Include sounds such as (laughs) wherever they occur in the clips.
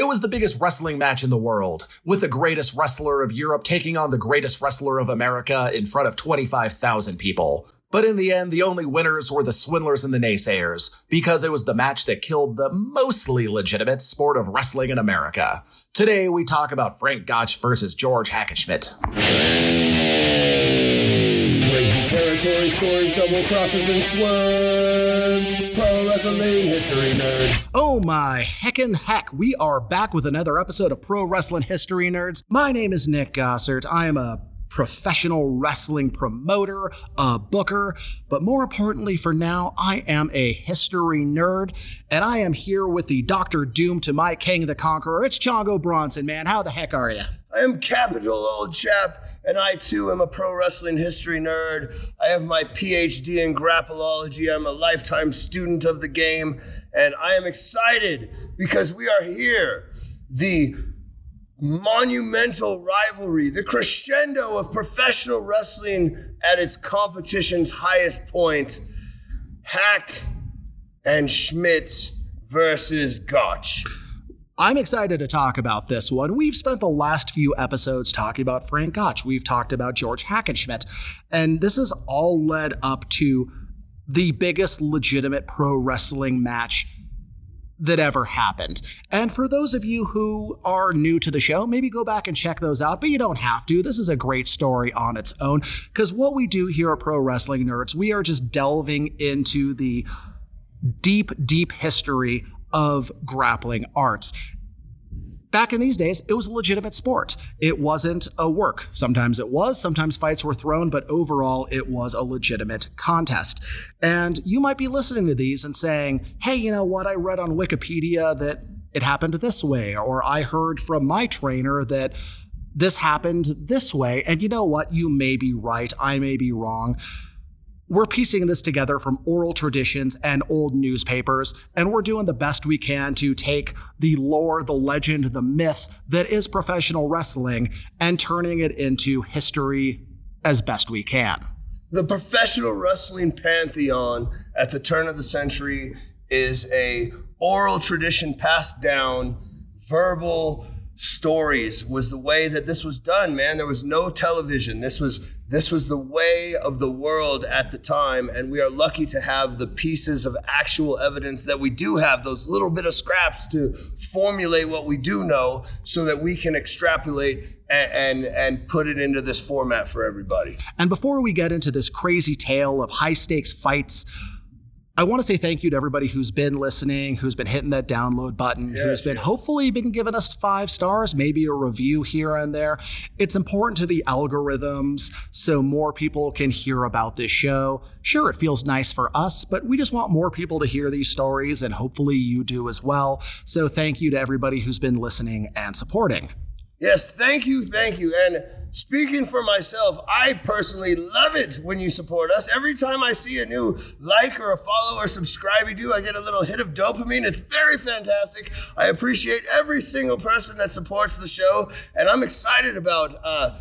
It was the biggest wrestling match in the world, with the greatest wrestler of Europe taking on the greatest wrestler of America in front of 25,000 people. But in the end, the only winners were the swindlers and the naysayers, because it was the match that killed the mostly legitimate sport of wrestling in America. Today, we talk about Frank Gotch versus George Hackenschmidt. Crazy territory stories, double crosses, and swerves. Wrestling history nerds. Oh my heckin' heck, we are back with another episode of Pro Wrestling History Nerds. My name is Nick Gossert. I am a professional wrestling promoter, a booker, but more importantly for now, I am a history nerd, and I am here with the Doctor Doom to my King the Conqueror. It's Chongo Bronson, man. How the heck are you? I am capital old chap, and I too am a pro wrestling history nerd. I have my PhD in grappleology. I'm a lifetime student of the game, and I am excited because we are here. The monumental rivalry, the crescendo of professional wrestling at its competition's highest point. Hack and Schmidt versus Gotch. I'm excited to talk about this one. We've spent the last few episodes talking about Frank Gotch. We've talked about George Hackenschmidt. And this has all led up to the biggest legitimate pro wrestling match that ever happened. And for those of you who are new to the show, maybe go back and check those out, but you don't have to. This is a great story on its own because what we do here at Pro Wrestling Nerds, we are just delving into the deep, deep history of grappling arts. Back in these days, it was a legitimate sport. It wasn't a work. Sometimes it was, sometimes fights were thrown, but overall, it was a legitimate contest. And you might be listening to these and saying, hey, you know what? I read on Wikipedia that it happened this way, or I heard from my trainer that this happened this way. And you know what? You may be right. I may be wrong. We're piecing this together from oral traditions and old newspapers, and we're doing the best we can to take the lore, the legend, the myth that is professional wrestling and turning it into history as best we can. The professional wrestling pantheon at the turn of the century is a oral tradition passed down, verbal stories was the way that this was done, man. There was no television. This was this was the way of the world at the time, and we are lucky to have the pieces of actual evidence that we do have, those little bit of scraps to formulate what we do know so that we can extrapolate and, and, put it into this format for everybody. And before we get into this crazy tale of high stakes fights, I want to say thank you to everybody who's been listening, who's been hitting that download button, Yes, who's been yes. hopefully been giving us five stars, maybe a review here and there. It's important to the algorithms so more people can hear about this show. Sure, it feels nice for us, but we just want more people to hear these stories, and hopefully you do as well. So thank you to everybody who's been listening and supporting. Yes, thank you, thank you. And speaking for myself, I personally love it when you support us. Every time I see a new like or a follow or subscribe you do, I get a little hit of dopamine. It's very fantastic. I appreciate every single person that supports the show, and I'm excited about uh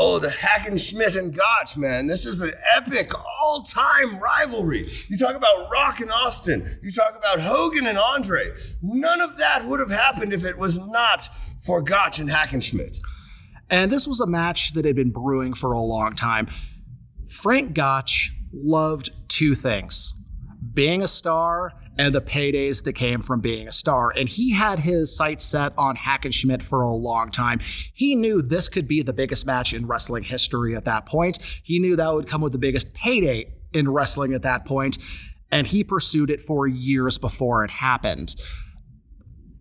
Oh, the Hackenschmidt and Gotch, man. This is an epic all time rivalry. You talk about Rock and Austin. You talk about Hogan and Andre. None of that would have happened if it was not for Gotch and Hackenschmidt. And this was a match that had been brewing for a long time. Frank Gotch loved two things being a star and the paydays that came from being a star. And he had his sights set on Hackenschmidt for a long time. He knew this could be the biggest match in wrestling history at that point. He knew that would come with the biggest payday in wrestling at that point, And he pursued it for years before it happened.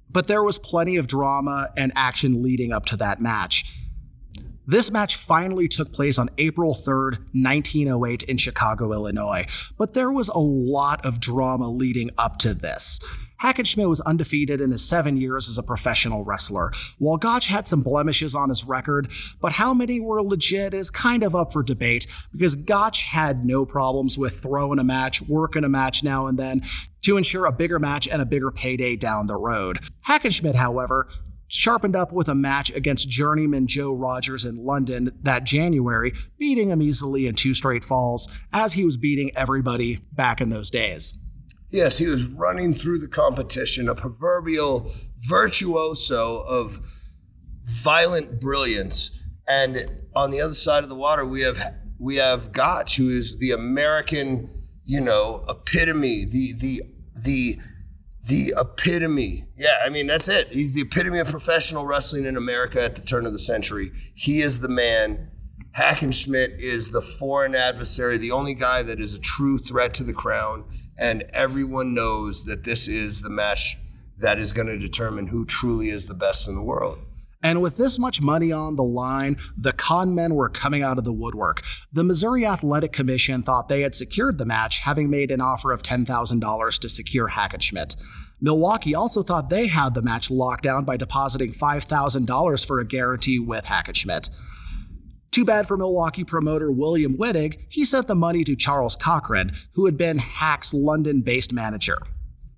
But there was plenty of drama and action leading up to that match. This match finally took place on April 3rd, 1908, in Chicago, Illinois, but there was a lot of drama leading up to this. Hackenschmidt was undefeated in his seven years as a professional wrestler, while Gotch had some blemishes on his record, but how many were legit is kind of up for debate because Gotch had no problems with throwing a match, working a match now and then to ensure a bigger match and a bigger payday down the road. Hackenschmidt, however, sharpened up with a match against journeyman Joe Rogers in London that January, beating him easily in two straight falls, as he was beating everybody back in those days. Yes, he was running through the competition, a proverbial virtuoso of violent brilliance. And on the other side of the water, we have we have Gotch, who is the American, you know, epitome, the the the the epitome. Yeah, I mean that's it. He's the epitome of professional wrestling in America at the turn of the century. He is the man. Hackenschmidt is the foreign adversary, the only guy that is a true threat to the crown, and everyone knows that this is the match that is going to determine who truly is the best in the world. And with this much money on the line, the con men were coming out of the woodwork. The Missouri Athletic Commission thought they had secured the match, having made an offer of $10,000 to secure Hackenschmidt. Milwaukee also thought they had the match locked down by depositing $5,000 for a guarantee with Hackenschmidt. Too bad for Milwaukee promoter William Wittig, he sent the money to Charles Cochran, who had been Hack's London based manager.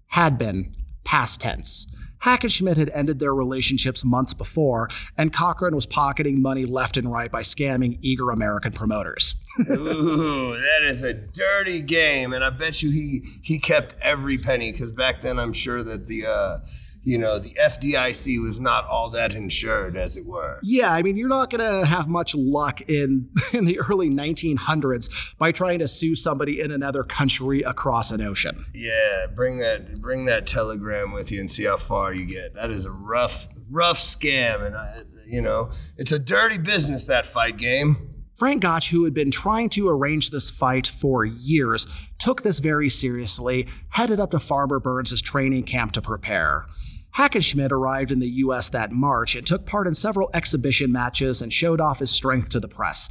Had been, past tense. Hackenschmidt had ended their relationships months before, and Cochran was pocketing money left and right by scamming eager American promoters. Ooh, that is a dirty game, and I bet you he he kept every penny because back then I'm sure that the uh, you know, the FDIC was not all that insured, as it were. Yeah, I mean, you're not going to have much luck in (laughs) in the early 1900s by trying to sue somebody in another country across an ocean. Yeah, bring that bring that telegram with you and see how far you get. That is a rough rough scam, and I, you know, it's a dirty business that fight game. Frank Gotch, who had been trying to arrange this fight for years, took this very seriously, headed up to Farmer Burns' training camp to prepare. Hackenschmidt arrived in the US that March and took part in several exhibition matches and showed off his strength to the press.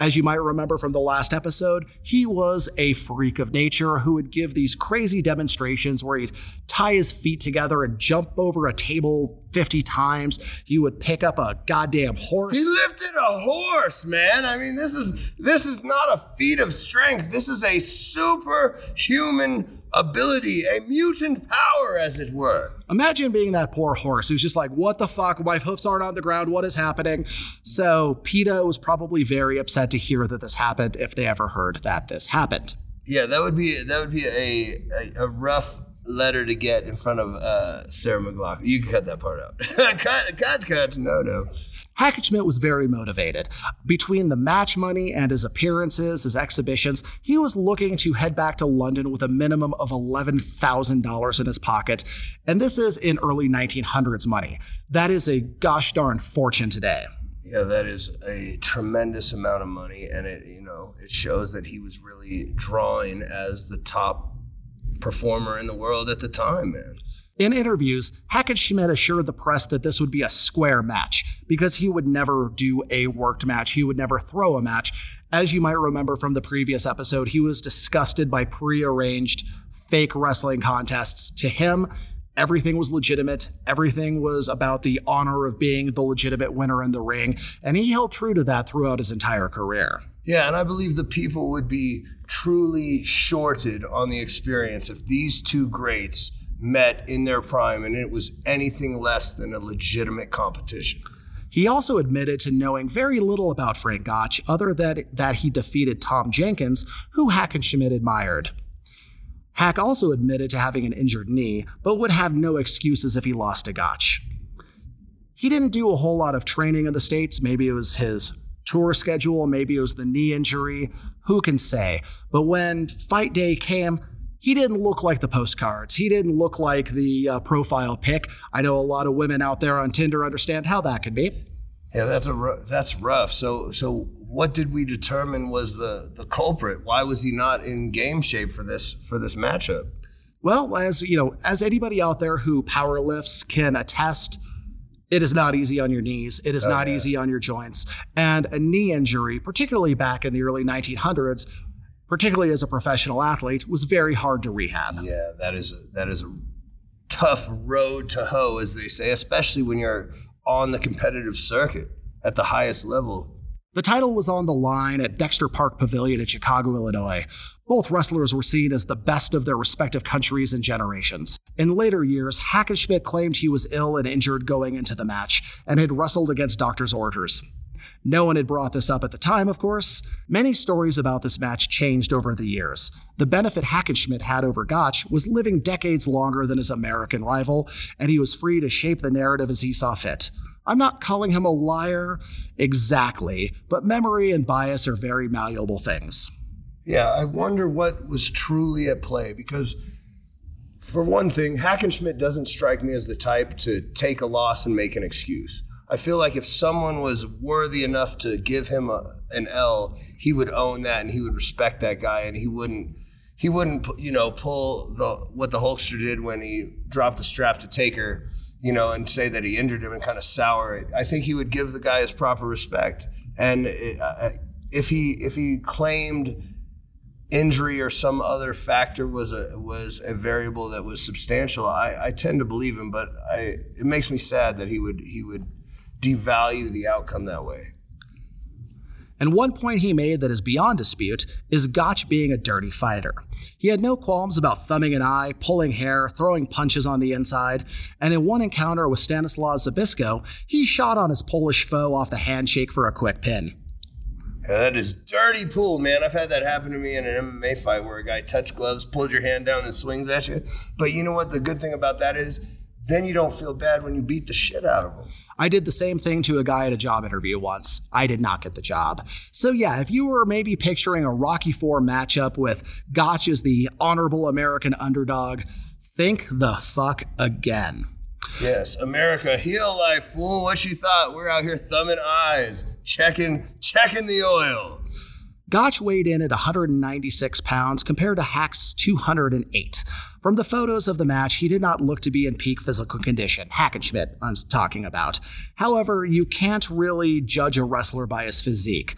As you might remember from the last episode, he was a freak of nature who would give these crazy demonstrations where he'd tie his feet together and jump over a table 50 times. He would pick up a goddamn horse. He lifted a horse, man. I mean, this is this is not a feat of strength. This is a superhuman ability, a mutant power, as it were. Imagine being that poor horse who's just like, what the fuck? My hoofs aren't on the ground. What is happening? So PETA was probably very upset to hear that this happened if they ever heard that this happened. Yeah, that would be that would be a a, a rough letter to get in front of uh, Sarah McLachlan. You can cut that part out. (laughs) cut, cut, cut. No, no. Hackenschmidt was very motivated. Between the match money and his appearances, his exhibitions, he was looking to head back to London with a minimum of $11,000 in his pocket. And this is in early 1900s money. That is a gosh darn fortune today. Yeah, that is a tremendous amount of money, and it you know it shows that he was really drawing as the top performer in the world at the time, man. In interviews, Hackenschmidt assured the press that this would be a square match because he would never do a worked match. He would never throw a match. As you might remember from the previous episode, he was disgusted by prearranged fake wrestling contests. To him, everything was legitimate. Everything was about the honor of being the legitimate winner in the ring. And he held true to that throughout his entire career. Yeah, and I believe the people would be truly shorted on the experience if these two greats met in their prime and it was anything less than a legitimate competition. He also admitted to knowing very little about Frank Gotch other than that he defeated Tom Jenkins, who Hackenschmidt admired. Hack also admitted to having an injured knee, but would have no excuses if he lost to Gotch. He didn't do a whole lot of training in the States. Maybe it was his tour schedule, maybe it was the knee injury. Who can say? But when fight day came, he didn't look like the postcards. He didn't look like the uh, profile pic. I know a lot of women out there on Tinder understand how that could be. Yeah, that's a that's rough. So so what did we determine was the the culprit? Why was he not in game shape for this for this matchup? Well, as you know, as anybody out there who power lifts can attest, it is not easy on your knees. It is oh, not yeah. easy on your joints. And a knee injury, particularly back in the early 1900s, particularly as a professional athlete, was very hard to rehab. Yeah, that is a, that is a tough road to hoe, as they say, especially when you're on the competitive circuit at the highest level. The title was on the line at Dexter Park Pavilion in Chicago, Illinois. Both wrestlers were seen as the best of their respective countries and generations. In later years, Hackenschmidt claimed he was ill and injured going into the match and had wrestled against doctor's orders. No one had brought this up at the time, of course. Many stories about this match changed over the years. The benefit Hackenschmidt had over Gotch was living decades longer than his American rival, and he was free to shape the narrative as he saw fit. I'm not calling him a liar exactly, but memory and bias are very malleable things. Yeah, I wonder what was truly at play because, for one thing, Hackenschmidt doesn't strike me as the type to take a loss and make an excuse. I feel like if someone was worthy enough to give him a, an L, he would own that and he would respect that guy and he wouldn't he wouldn't you know pull the what the Hulkster did when he dropped the strap to Taker, you know, and say that he injured him and kind of sour it. I think he would give the guy his proper respect. And it, uh, if he if he claimed injury or some other factor was a was a variable that was substantial, I, I tend to believe him. But I it makes me sad that he would he would devalue the outcome that way. And one point he made that is beyond dispute is Gotch being a dirty fighter. He had no qualms about thumbing an eye, pulling hair, throwing punches on the inside, and in one encounter with Stanislaw Zbyszko, he shot on his Polish foe off the handshake for a quick pin. Yeah, that is dirty pool, man. I've had that happen to me in an MMA fight where a guy touched gloves, pulls your hand down, and swings at you. But you know what? The good thing about that is then you don't feel bad when you beat the shit out of them. I did the same thing to a guy at a job interview once. I did not get the job. So, yeah, if you were maybe picturing a Rocky Four matchup with Gotch as the honorable American underdog, think the fuck again. Yes, America, heel life, fool. What you thought? We're out here thumbing eyes, checking, checking the oil. Gotch weighed in at 196 pounds compared to Hack's 208. From the photos of the match, he did not look to be in peak physical condition. Hackenschmidt, I'm talking about. However, you can't really judge a wrestler by his physique.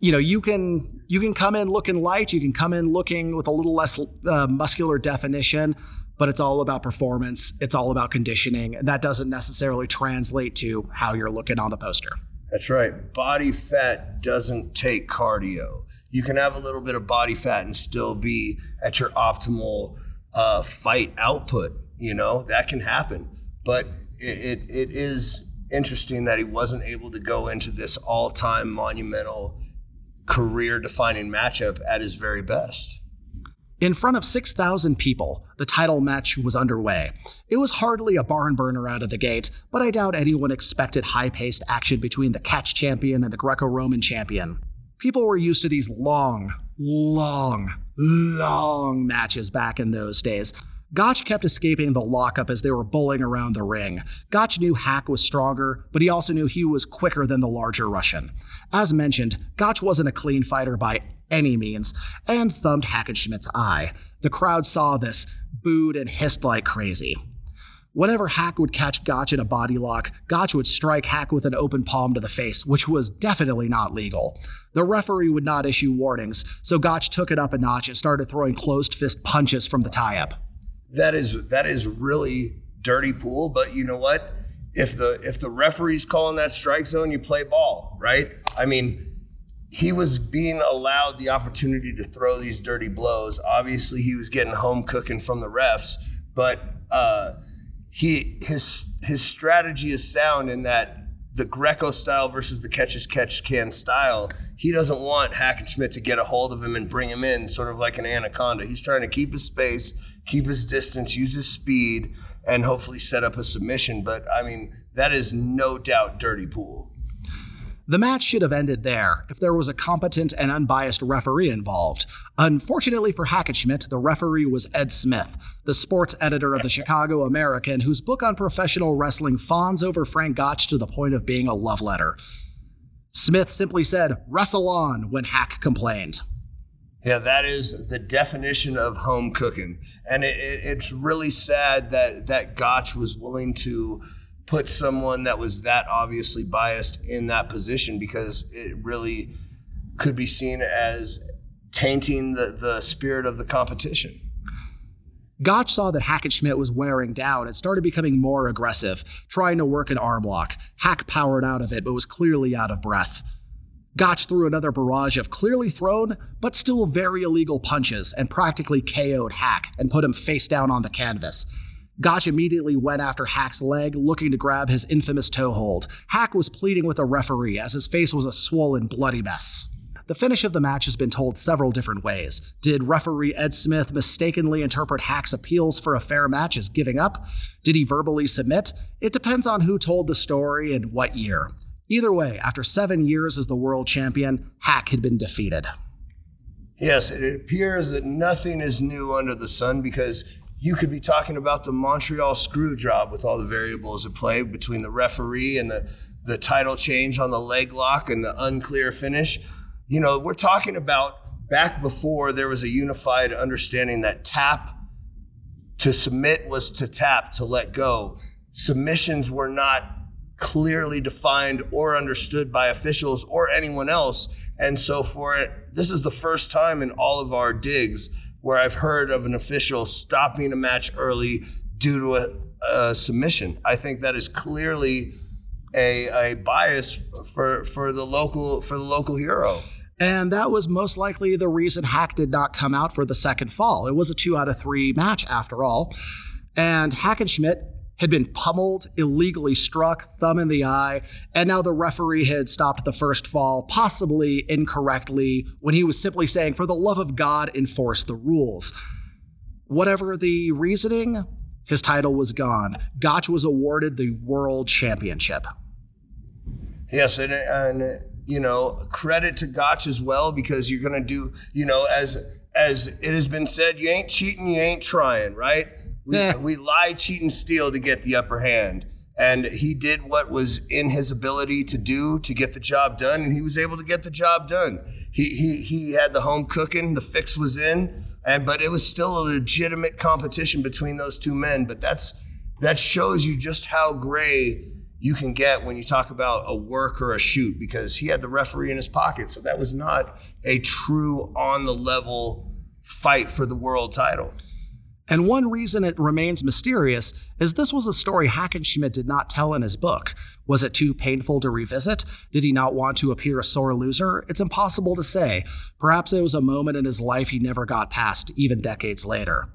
You know, you can you can come in looking light, you can come in looking with a little less uh, muscular definition, but it's all about performance. It's all about conditioning, and that doesn't necessarily translate to how you're looking on the poster. That's right. Body fat doesn't take cardio. You can have a little bit of body fat and still be at your optimal uh, fight output. You know that can happen, but it, it, it is interesting that he wasn't able to go into this all-time monumental, career-defining matchup at his very best. In front of 6,000 people, the title match was underway. It was hardly a barn burner out of the gate, but I doubt anyone expected high paced action between the catch champion and the Greco Roman champion. People were used to these long, long, long matches back in those days. Gotch kept escaping the lockup as they were bowling around the ring. Gotch knew Hack was stronger, but he also knew he was quicker than the larger Russian. As mentioned, Gotch wasn't a clean fighter by any means, and thumbed Hackenschmidt's eye. The crowd saw this, booed, and hissed like crazy. Whenever Hack would catch Gotch in a body lock, Gotch would strike Hack with an open palm to the face, which was definitely not legal. The referee would not issue warnings, so Gotch took it up a notch and started throwing closed fist punches from the tie up. That is that is really dirty pool, but you know what? If the if the referee's calling that strike zone, you play ball, right? I mean, he was being allowed the opportunity to throw these dirty blows. Obviously, he was getting home cooking from the refs, but uh, he his his strategy is sound in that the Greco style versus the catch as catch can style. He doesn't want Hackenschmidt to get a hold of him and bring him in, sort of like an anaconda. He's trying to keep his space, keep his distance, use his speed, and hopefully set up a submission. But I mean, that is no doubt dirty pool. The match should have ended there if there was a competent and unbiased referee involved. Unfortunately for Hackenschmidt, the referee was Ed Smith, the sports editor of the Chicago American, whose book on professional wrestling fawns over Frank Gotch to the point of being a love letter. Smith simply said, wrestle on, when Hack complained. Yeah, that is the definition of home cooking. And it, it, it's really sad that, that Gotch was willing to put someone that was that obviously biased in that position because it really could be seen as tainting the, the spirit of the competition. Gotch saw that Hackenschmidt was wearing down and started becoming more aggressive, trying to work an arm lock. Hack powered out of it, but was clearly out of breath. Gotch threw another barrage of clearly thrown, but still very illegal punches and practically KO'd Hack and put him face down on the canvas. Gotch immediately went after Hack's leg, looking to grab his infamous toe hold. Hack was pleading with a referee as his face was a swollen, bloody mess. The finish of the match has been told several different ways. Did referee Ed Smith mistakenly interpret Hack's appeals for a fair match as giving up? Did he verbally submit? It depends on who told the story and what year. Either way, after seven years as the world champion, Hack had been defeated. Yes, it appears that nothing is new under the sun because you could be talking about the Montreal screw job with all the variables at play between the referee and the, the title change on the leg lock and the unclear finish. You know, we're talking about back before there was a unified understanding that tap to submit was to tap, to let go. Submissions were not clearly defined or understood by officials or anyone else. And so for it, this is the first time in all of our digs where I've heard of an official stopping a match early due to a, a submission. I think that is clearly a, a bias for for the local for the local hero. And that was most likely the reason Hack did not come out for the second fall. It was a two out of three match after all. And Hackenschmidt had been pummeled, illegally struck, thumb in the eye, and now the referee had stopped the first fall, possibly incorrectly, when he was simply saying, for the love of God, enforce the rules. Whatever the reasoning, his title was gone. Gotch was awarded the world championship. Yes, and, and you know, credit to Gotch as well because you're going to do, you know, as as it has been said, you ain't cheating, you ain't trying, right? We, eh. we lie, cheat, and steal to get the upper hand. And he did what was in his ability to do to get the job done, and he was able to get the job done. He he he had the home cooking, the fix was in, and but it was still a legitimate competition between those two men. But that's that shows you just how gray you can get when you talk about a work or a shoot because he had the referee in his pocket. So that was not a true on the level fight for the world title. And one reason it remains mysterious is this was a story Hackenschmidt did not tell in his book. Was it too painful to revisit? Did he not want to appear a sore loser? It's impossible to say. Perhaps it was a moment in his life he never got past, even decades later.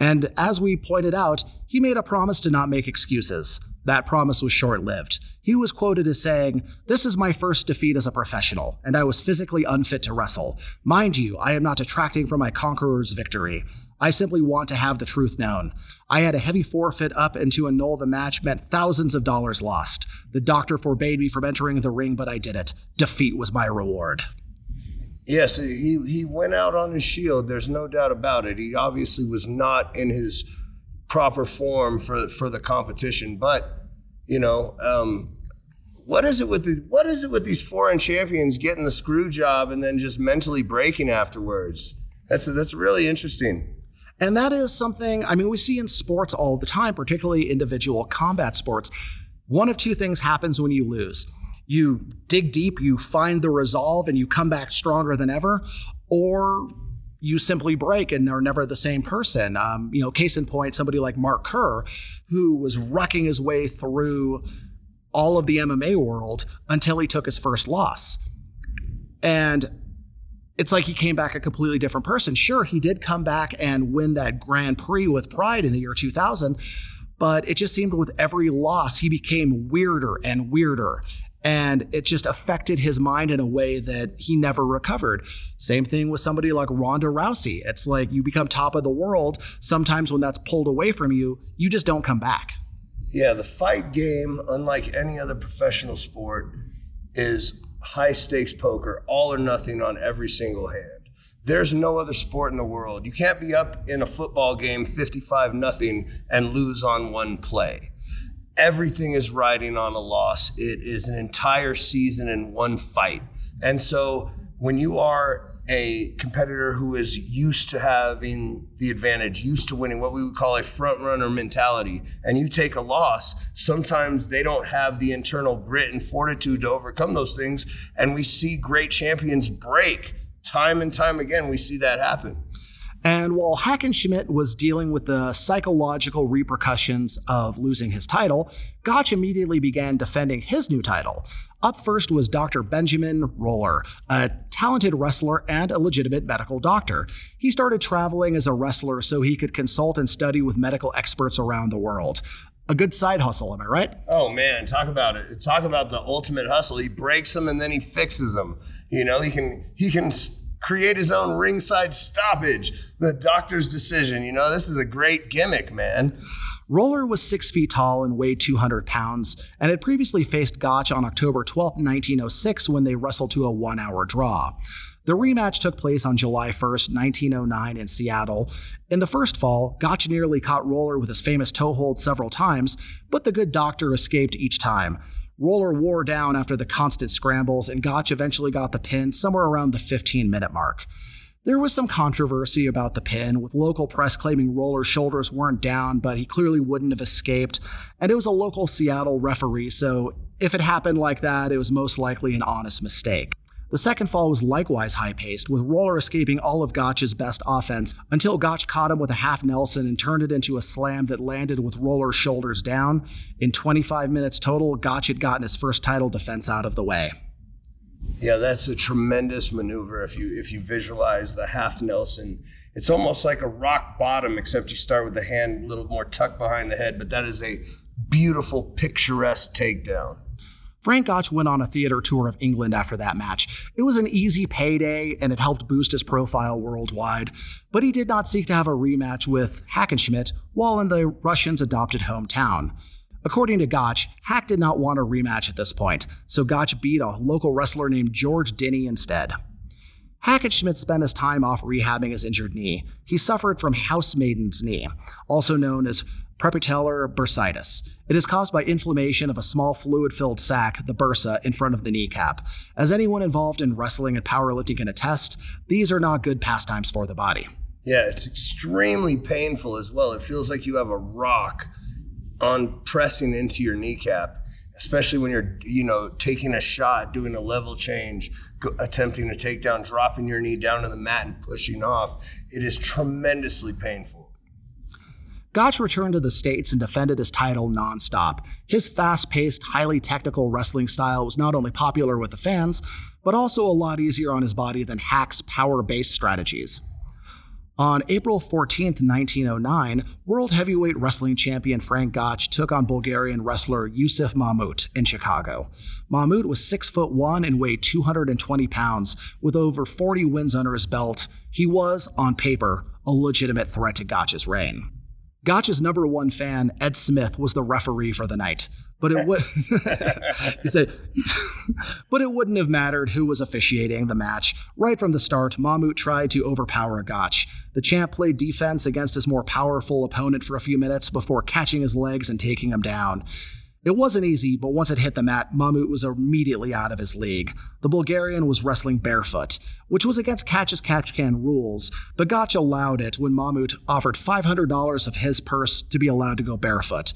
And as we pointed out, he made a promise to not make excuses. That promise was short lived. He was quoted as saying, This is my first defeat as a professional, and I was physically unfit to wrestle. Mind you, I am not detracting from my conqueror's victory. I simply want to have the truth known. I had a heavy forfeit up, and to annul the match meant thousands of dollars lost. The doctor forbade me from entering the ring, but I did it. Defeat was my reward. Yes, he, he went out on his shield. There's no doubt about it. He obviously was not in his proper form for for the competition. But you know, um, what is it with the, what is it with these foreign champions getting the screw job and then just mentally breaking afterwards? That's that's really interesting. And that is something, I mean, we see in sports all the time, particularly individual combat sports. One of two things happens when you lose you dig deep, you find the resolve, and you come back stronger than ever, or you simply break and are never the same person. Um, you know, case in point, somebody like Mark Kerr, who was wrecking his way through all of the MMA world until he took his first loss. And it's like he came back a completely different person. Sure, he did come back and win that Grand Prix with pride in the year 2000, but it just seemed with every loss, he became weirder and weirder and it just affected his mind in a way that he never recovered. Same thing with somebody like Ronda Rousey. It's like you become top of the world. Sometimes when that's pulled away from you, you just don't come back. Yeah, the fight game, unlike any other professional sport, is high stakes poker, all or nothing on every single hand. There's no other sport in the world. You can't be up in a football game 55 nothing and lose on one play everything is riding on a loss. It is an entire season in one fight. And so when you are a competitor who is used to having the advantage, used to winning, what we would call a front runner mentality, and you take a loss, sometimes they don't have the internal grit and fortitude to overcome those things. And we see great champions break time and time again. We see that happen. And while Hackenschmidt was dealing with the psychological repercussions of losing his title, Gotch immediately began defending his new title. Up first was Dr. Benjamin Roller, a talented wrestler, and a legitimate medical doctor. He started traveling as a wrestler so he could consult and study with medical experts around the world. A good side hustle, am I right? Oh man, talk about it. Talk about the ultimate hustle. He breaks them and then he fixes them. You know, he can he can create his own ringside stoppage. The doctor's decision. You know, this is a great gimmick, man. Roller was six feet tall and weighed 200 pounds, and had previously faced Gotch on October 12, 1906, when they wrestled to a one hour draw. The rematch took place on July 1, 1909, in Seattle. In the first fall, Gotch nearly caught Roller with his famous toe hold several times, but the good doctor escaped each time. Roller wore down after the constant scrambles, and Gotch eventually got the pin somewhere around the 15 minute mark. There was some controversy about the pin, with local press claiming Roller's shoulders weren't down, but he clearly wouldn't have escaped. And it was a local Seattle referee, so if it happened like that, it was most likely an honest mistake. The second fall was likewise high paced, with Roller escaping all of Gotch's best offense until Gotch caught him with a half Nelson and turned it into a slam that landed with Roller's shoulders down. In 25 minutes total, Gotch had gotten his first title defense out of the way. Yeah, that's a tremendous maneuver if you if you visualize the half Nelson. It's almost like a rock bottom, except you start with the hand a little more tucked behind the head, but that is a beautiful, picturesque takedown. Frank Gotch went on a theater tour of England after that match. It was an easy payday and it helped boost his profile worldwide, but he did not seek to have a rematch with Hackenschmidt while in the Russians' adopted hometown. According to Gotch, Hack did not want a rematch at this point, so Gotch beat a local wrestler named George Denny instead. Hackenschmidt spent his time off rehabbing his injured knee. He suffered from housemaid's knee, also known as prepatellar bursitis. It is caused by inflammation of a small fluid filled sac, the bursa, in front of the kneecap. As anyone involved in wrestling and powerlifting can attest, these are not good pastimes for the body. Yeah, it's extremely painful as well. It feels like you have a rock on pressing into your kneecap, especially when you're, you know, taking a shot, doing a level change, go, attempting to take down, dropping your knee down to the mat and pushing off. It is tremendously painful. Gotch returned to the States and defended his title nonstop. His fast paced, highly technical wrestling style was not only popular with the fans, but also a lot easier on his body than Hack's power based strategies. On April 14, 1909, World Heavyweight Wrestling Champion Frank Gotch took on Bulgarian wrestler Yusuf Mahmut in Chicago. Mahmut was 6 foot 1 and weighed 220 pounds. With over 40 wins under his belt, he was, on paper, a legitimate threat to Gotch's reign. Gotch's number one fan, Ed Smith, was the referee for the night. But it would (laughs) he said but it wouldn't have mattered who was officiating the match. Right from the start, Mahmut tried to overpower Gotch. The champ played defense against his more powerful opponent for a few minutes before catching his legs and taking him down. It wasn't easy, but once it hit the mat, Mahmut was immediately out of his league. The Bulgarian was wrestling barefoot, which was against catch as catch can rules, but Gotch allowed it when Mahmut offered $500 of his purse to be allowed to go barefoot.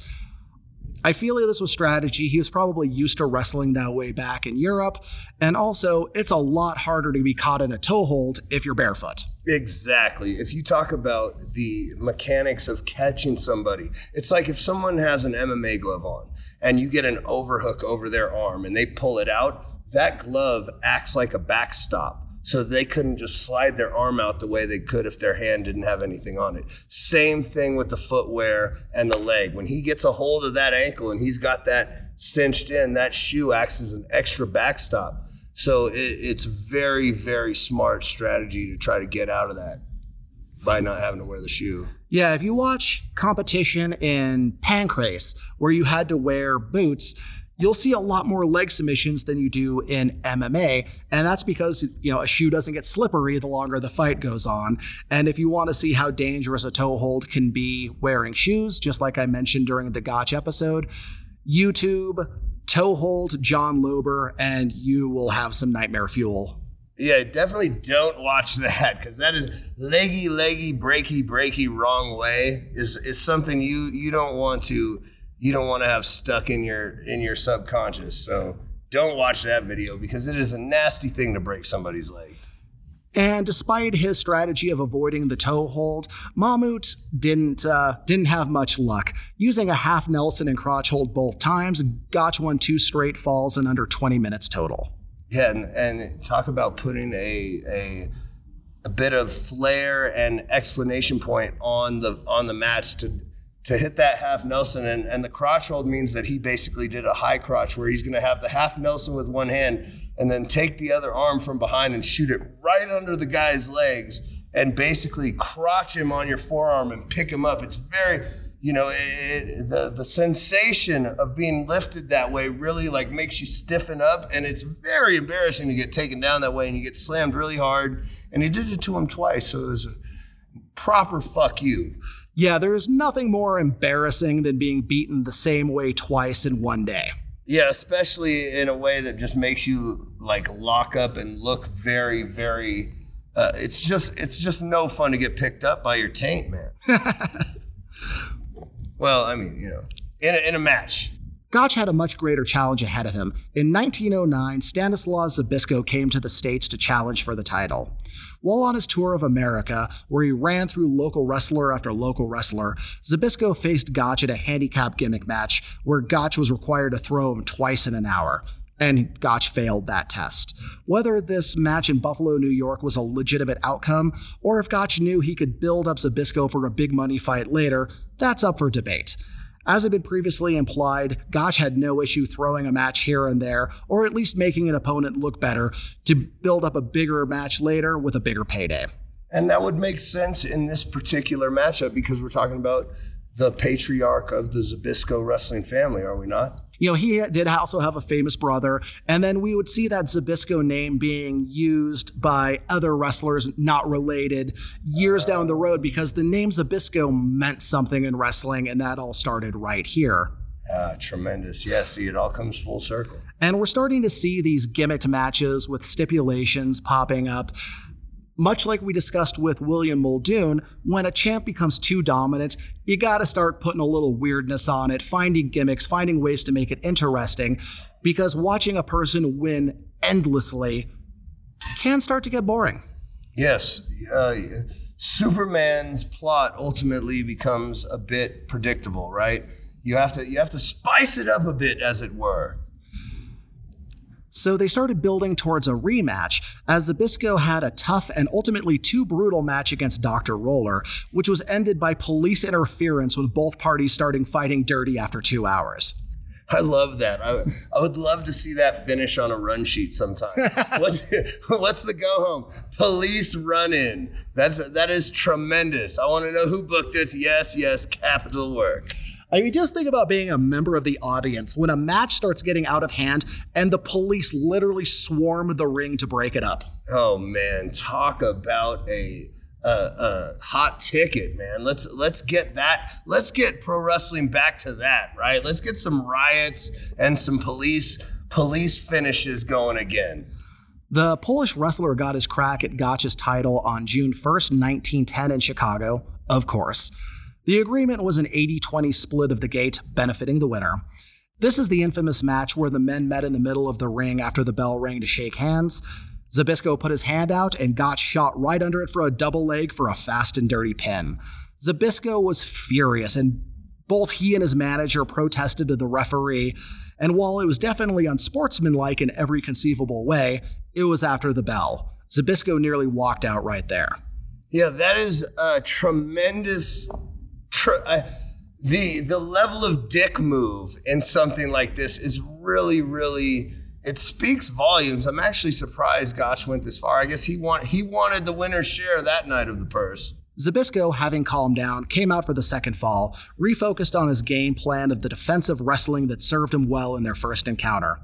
I feel like this was strategy. He was probably used to wrestling that way back in Europe. And also, it's a lot harder to be caught in a toe hold if you're barefoot. Exactly. If you talk about the mechanics of catching somebody, it's like if someone has an MMA glove on and you get an overhook over their arm and they pull it out, that glove acts like a backstop so they couldn't just slide their arm out the way they could if their hand didn't have anything on it. Same thing with the footwear and the leg. When he gets a hold of that ankle and he's got that cinched in, that shoe acts as an extra backstop. So it, it's very, very smart strategy to try to get out of that by not having to wear the shoe. Yeah, if you watch competition in Pancrase, where you had to wear boots, you'll see a lot more leg submissions than you do in MMA. And that's because, you know, a shoe doesn't get slippery the longer the fight goes on. And if you want to see how dangerous a toe hold can be wearing shoes, just like I mentioned during the Gotch episode, YouTube, toe hold John Lober, and you will have some nightmare fuel. Yeah, definitely don't watch that because that is leggy, leggy, breaky, breaky, wrong way is is something you you don't want to you don't want to have stuck in your in your subconscious. So don't watch that video because it is a nasty thing to break somebody's leg. And despite his strategy of avoiding the toe hold, Mahmut didn't uh, didn't have much luck. Using a half Nelson and crotch hold both times, Gotch won two straight falls in under 20 minutes total. Yeah, and, and talk about putting a, a a bit of flair and explanation point on the on the match to to hit that half Nelson and, and the crotch hold means that he basically did a high crotch where he's gonna have the half Nelson with one hand and then take the other arm from behind and shoot it right under the guy's legs and basically crotch him on your forearm and pick him up. It's very you know, it, the the sensation of being lifted that way really like makes you stiffen up, and it's very embarrassing to get taken down that way, and you get slammed really hard. And he did it to him twice, so it was a proper fuck you. Yeah, there is nothing more embarrassing than being beaten the same way twice in one day. Yeah, especially in a way that just makes you like lock up and look very, very. Uh, it's just it's just no fun to get picked up by your taint, man. (laughs) Well, I mean, you know, in a, in a match. Gotch had a much greater challenge ahead of him. In 1909, Stanislaus Zbyszko came to the States to challenge for the title. While on his tour of America, where he ran through local wrestler after local wrestler, Zbyszko faced Gotch at a handicap gimmick match where Gotch was required to throw him twice in an hour. And Gotch failed that test. Whether this match in Buffalo, New York was a legitimate outcome, or if Gotch knew he could build up Zbyszko for a big money fight later, that's up for debate. As had been previously implied, Gotch had no issue throwing a match here and there, or at least making an opponent look better to build up a bigger match later with a bigger payday. And that would make sense in this particular matchup because we're talking about the patriarch of the Zbyszko wrestling family, are we not? You know, he did also have a famous brother, and then we would see that Zbyszko name being used by other wrestlers not related years down the road because the name Zbyszko meant something in wrestling, and that all started right here. Ah, tremendous. Yes, yeah, see, it all comes full circle. And we're starting to see these gimmicked matches with stipulations popping up much like we discussed with William Muldoon, when a champ becomes too dominant, you gotta start putting a little weirdness on it, finding gimmicks, finding ways to make it interesting, because watching a person win endlessly can start to get boring. Yes. Uh, Superman's plot ultimately becomes a bit predictable, right? You have to you have to spice it up a bit, as it were. So they started building towards a rematch, as Zbyszko had a tough and ultimately too brutal match against Dr. Roller, which was ended by police interference with both parties starting fighting dirty after two hours. I love that. I, I would love to see that finish on a run sheet sometime. (laughs) what's, what's the go home? Police run in. That's that is tremendous. I want to know who booked it. Yes, yes, capital work. I mean, just think about being a member of the audience when a match starts getting out of hand and the police literally swarm the ring to break it up. Oh man, talk about a a, a hot ticket, man. Let's let's get that. Let's get pro wrestling back to that, right? Let's get some riots and some police police finishes going again. The Polish wrestler got his crack at Gotch's title on June 1st, 1910 in Chicago, of course. The agreement was an 80 20 split of the gate, benefiting the winner. This is the infamous match where the men met in the middle of the ring after the bell rang to shake hands. Zbyszko put his hand out and got shot right under it for a double leg for a fast and dirty pin. Zbyszko was furious, and both he and his manager protested to the referee. And while it was definitely unsportsmanlike in every conceivable way, it was after the bell. Zbyszko nearly walked out right there. Yeah, that is a tremendous tr- I, the the level of dick move in something like this is really really it speaks volumes. I'm actually surprised Gotch went this far. I guess he want he wanted the winner's share that night of the purse. Zbyszko, having calmed down, came out for the second fall, refocused on his game plan of the defensive wrestling that served him well in their first encounter.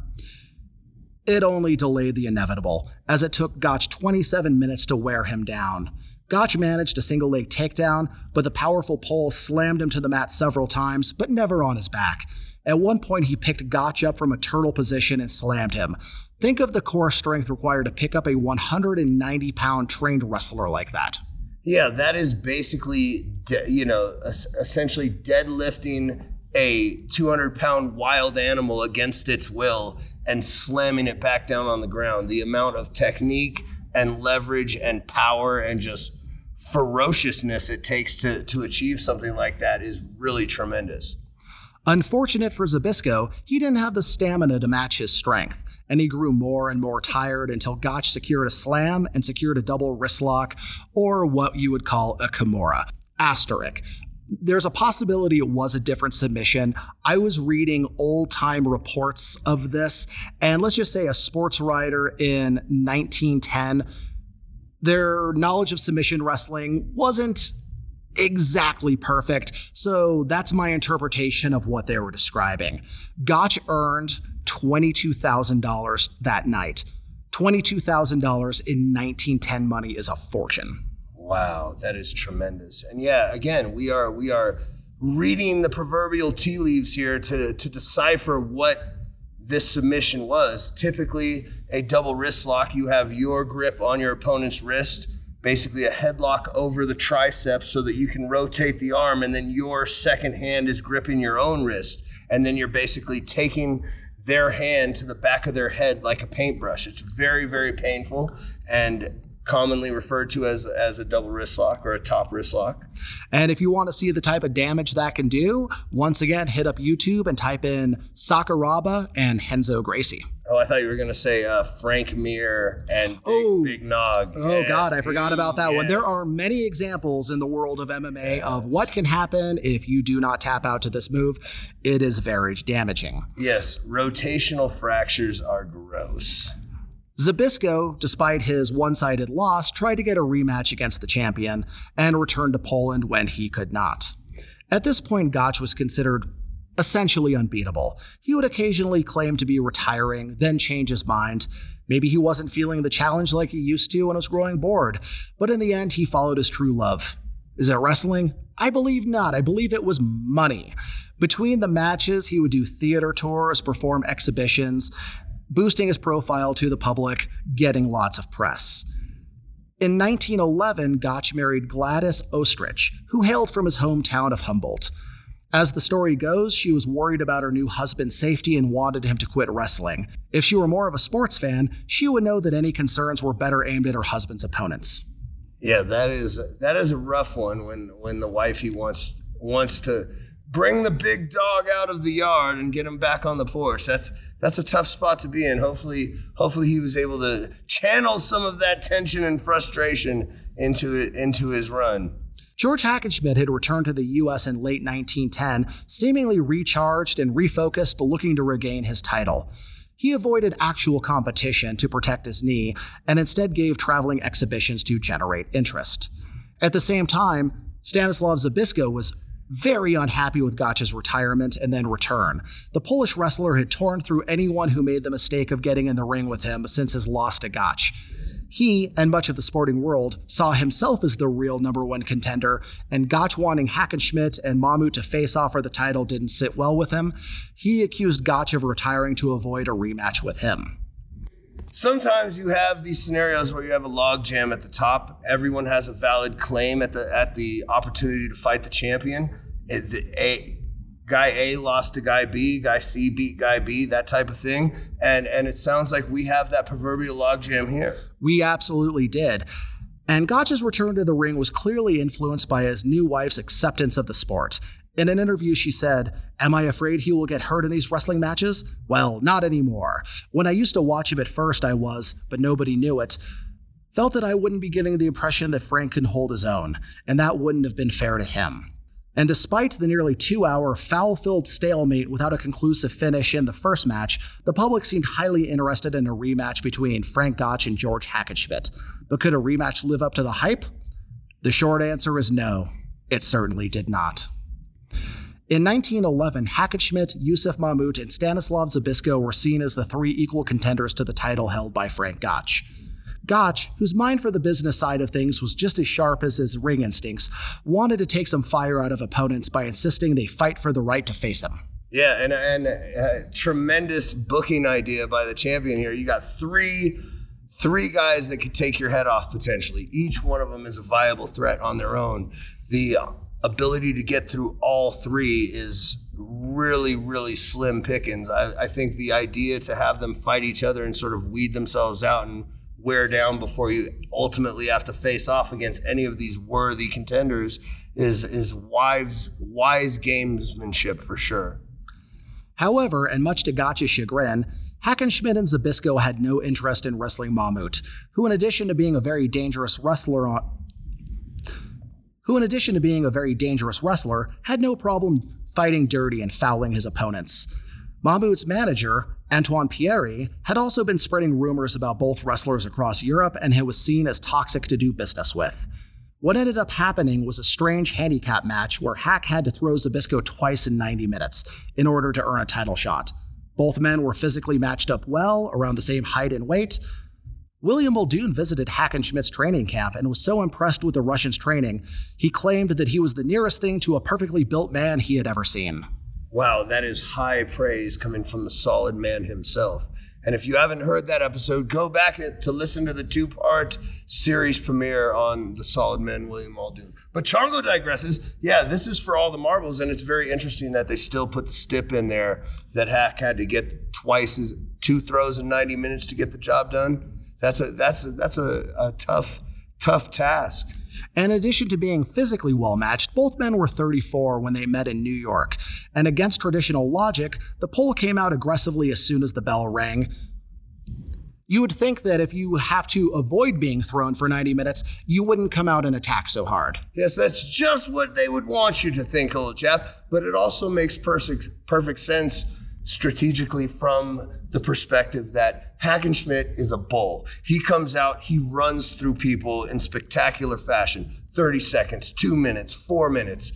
It only delayed the inevitable, as it took Gotch 27 minutes to wear him down. Gotch managed a single leg takedown, but the powerful Pole slammed him to the mat several times, but never on his back. At one point, he picked Gotch up from a turtle position and slammed him. Think of the core strength required to pick up a 190 pound trained wrestler like that. Yeah, that is basically, de- you know, essentially deadlifting a 200 pound wild animal against its will and slamming it back down on the ground. The amount of technique and leverage and power and just ferociousness it takes to to achieve something like that is really tremendous. Unfortunate for Zbyszko, he didn't have the stamina to match his strength, and he grew more and more tired until Gotch secured a slam and secured a double wrist lock, or what you would call a Kimura. Asterisk. There's a possibility it was a different submission. I was reading old time reports of this, and let's just say a sports writer in 1910, their knowledge of submission wrestling wasn't exactly perfect. So that's my interpretation of what they were describing. Gotch earned $22,000 that night. $22,000 in 1910 money is a fortune. Wow, that is tremendous. And yeah, again, we are we are reading the proverbial tea leaves here to to decipher what this submission was. Typically, a double wrist lock, you have your grip on your opponent's wrist basically a headlock over the triceps so that you can rotate the arm and then your second hand is gripping your own wrist and then you're basically taking their hand to the back of their head like a paintbrush it's very very painful and commonly referred to as as a double wrist lock or a top wrist lock. And if you want to see the type of damage that can do, once again, hit up YouTube and type in Sakuraba and Renzo Gracie. Oh, I thought you were going to say uh, Frank Mir and Big, oh, Big Nog. Oh, yes, God, I forgot about that yes. one. There are many examples in the world of MMA yes. of what can happen if you do not tap out to this move. It is very damaging. Yes, rotational fractures are gross. Zbyszko, despite his one sided loss, tried to get a rematch against the champion and returned to Poland when he could not. At this point, Gotch was considered essentially unbeatable. He would occasionally claim to be retiring, then change his mind. Maybe he wasn't feeling the challenge like he used to and was growing bored, but in the end, he followed his true love. Is it wrestling? I believe not. I believe it was money. Between the matches, he would do theater tours, perform exhibitions, boosting his profile to the public, getting lots of press. In 1911, Gotch married Gladys Oestrich, who hailed from his hometown of Humboldt. As the story goes, she was worried about her new husband's safety and wanted him to quit wrestling. If she were more of a sports fan, she would know that any concerns were better aimed at her husband's opponents. Yeah, that is that is a rough one when when the wifey wants wants to bring the big dog out of the yard and get him back on the porch. That's that's a tough spot to be in. Hopefully, hopefully he was able to channel some of that tension and frustration into it into his run. George Hackenschmidt had returned to the U.S. in late 1910, seemingly recharged and refocused, looking to regain his title. He avoided actual competition to protect his knee and instead gave traveling exhibitions to generate interest. At the same time, Stanislav Zbyszko was very unhappy with Gotch's retirement and then return. The Polish wrestler had torn through anyone who made the mistake of getting in the ring with him since his loss to Gotch. He and much of the sporting world saw himself as the real number one contender, and Gotch wanting Hackenschmidt and Mahmout to face off for the title didn't sit well with him. He accused Gotch of retiring to avoid a rematch with him sometimes you have these scenarios where you have a logjam at the top. Everyone has a valid claim at the at the opportunity to fight the champion. Eh, the a, guy A lost to guy B, guy C beat guy B, that type of thing. And and it sounds like we have that proverbial logjam here. We absolutely did. And Gotch's return to the ring was clearly influenced by his new wife's acceptance of the sport. In an interview, she said, Am I afraid he will get hurt in these wrestling matches? Well, not anymore. When I used to watch him at first, I was, but nobody knew it. Felt that I wouldn't be giving the impression that Frank can hold his own, and that wouldn't have been fair to him. And despite the nearly two hour foul filled stalemate without a conclusive finish in the first match, the public seemed highly interested in a rematch between Frank Gotch and George Hackenschmidt. But could a rematch live up to the hype? The short answer is no, it certainly did not. In 1911, Hackenschmidt, Yusuf Mahmout, and Stanislav Zbyszko were seen as the three equal contenders to the title held by Frank Gotch. Gotch, whose mind for the business side of things was just as sharp as his ring instincts, wanted to take some fire out of opponents by insisting they fight for the right to face him. Yeah, and and a tremendous booking idea by the champion here. You got three three guys that could take your head off potentially. Each one of them is a viable threat on their own. The ability to get through all three is really, really slim pickings. I, I, think the idea to have them fight each other and sort of weed themselves out and wear down before you ultimately have to face off against any of these worthy contenders is is wise wise gamesmanship for sure. However, and much to Gotch's chagrin, Hackenschmidt and Zbyszko had no interest in wrestling Mahmout, who in addition to being a very dangerous wrestler on, who in addition to being a very dangerous wrestler, had no problem fighting dirty and fouling his opponents. Mahmout's manager, Antoine Pierre, had also been spreading rumors about both wrestlers across Europe and he was seen as toxic to do business with. What ended up happening was a strange handicap match where Hack had to throw Zbyszko twice in 90 minutes in order to earn a title shot. Both men were physically matched up well, around the same height and weight. William Muldoon visited Hackenschmidt's training camp and was so impressed with the Russian's training, he claimed that he was the nearest thing to a perfectly built man he had ever seen. Wow, that is high praise coming from the solid man himself. And if you haven't heard that episode, go back to listen to the two part series premiere on the solid man, William Muldoon. But Chongo digresses. Yeah, this is for all the marbles, and it's very interesting that they still put the stip in there that Hack had to get twice as two throws in 90 minutes to get the job done. That's a that's a that's a, a tough tough task. In addition to being physically well matched, both men were 34 when they met in New York. And against traditional logic, the Pole came out aggressively as soon as the bell rang. You would think that if you have to avoid being thrown for 90 minutes, you wouldn't come out and attack so hard. Yes, that's just what they would want you to think, old chap. But it also makes perfect, perfect sense strategically from the perspective that Hackenschmidt is a bull. He comes out, he runs through people in spectacular fashion 30 seconds, two minutes, four minutes.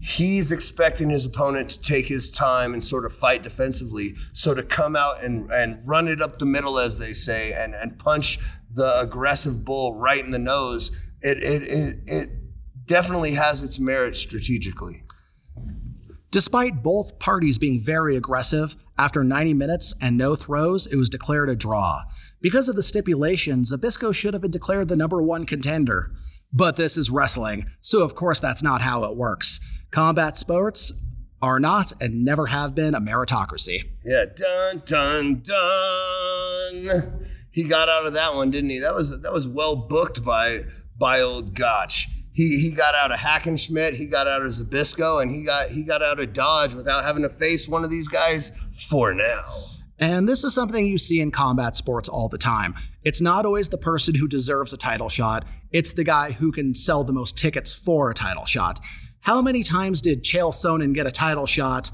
He's expecting his opponent to take his time and sort of fight defensively. So to come out and, and run it up the middle, as they say, and, and punch the aggressive bull right in the nose, it, it, it, it definitely has its merit strategically. Despite both parties being very aggressive, after 90 minutes and no throws, it was declared a draw. Because of the stipulations, Zbyszko should have been declared the number one contender. But this is wrestling, so of course that's not how it works. Combat sports are not and never have been a meritocracy. Yeah, dun dun dun. He got out of that one, didn't he? That was that was well booked by by old Gotch he he got out of Hackenschmidt, he got out of Zbyszko, and he got he got out of Dodge without having to face one of these guys for now. And this is something you see in combat sports all the time. It's not always the person who deserves a title shot, it's the guy who can sell the most tickets for a title shot. How many times did Chael Sonnen get a title shot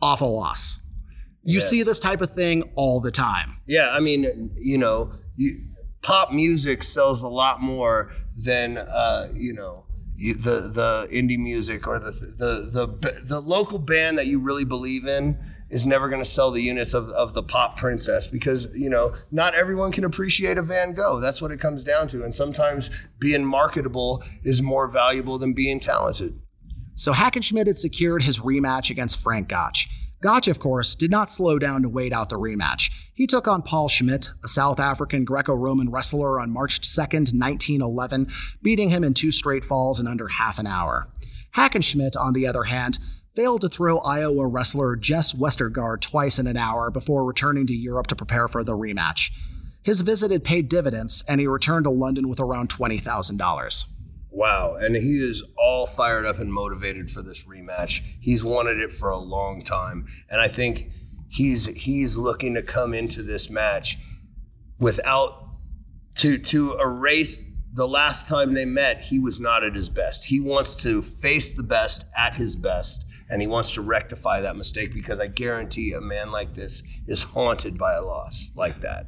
off a loss? You yes. see this type of thing all the time. Yeah, I mean, you know, you, pop music sells a lot more than uh, you know the the indie music or the the the the local band that you really believe in is never going to sell the units of, of the pop princess because you know not everyone can appreciate a Van Gogh. That's what it comes down to, and sometimes being marketable is more valuable than being talented. So Hackenschmidt had secured his rematch against Frank Gotch. Gotch, of course, did not slow down to wait out the rematch. He took on Paul Schmidt, a South African Greco Roman wrestler, on March 2, 1911, beating him in two straight falls in under half an hour. Hackenschmidt, on the other hand, failed to throw Iowa wrestler Jess Westergaard twice in an hour before returning to Europe to prepare for the rematch. His visit had paid dividends, and he returned to London with around $20,000. Wow. And he is all fired up and motivated for this rematch. He's wanted it for a long time. And I think he's he's looking to come into this match without to to erase the last time they met, he was not at his best. He wants to face the best at his best and he wants to rectify that mistake because I guarantee a man like this is haunted by a loss like that.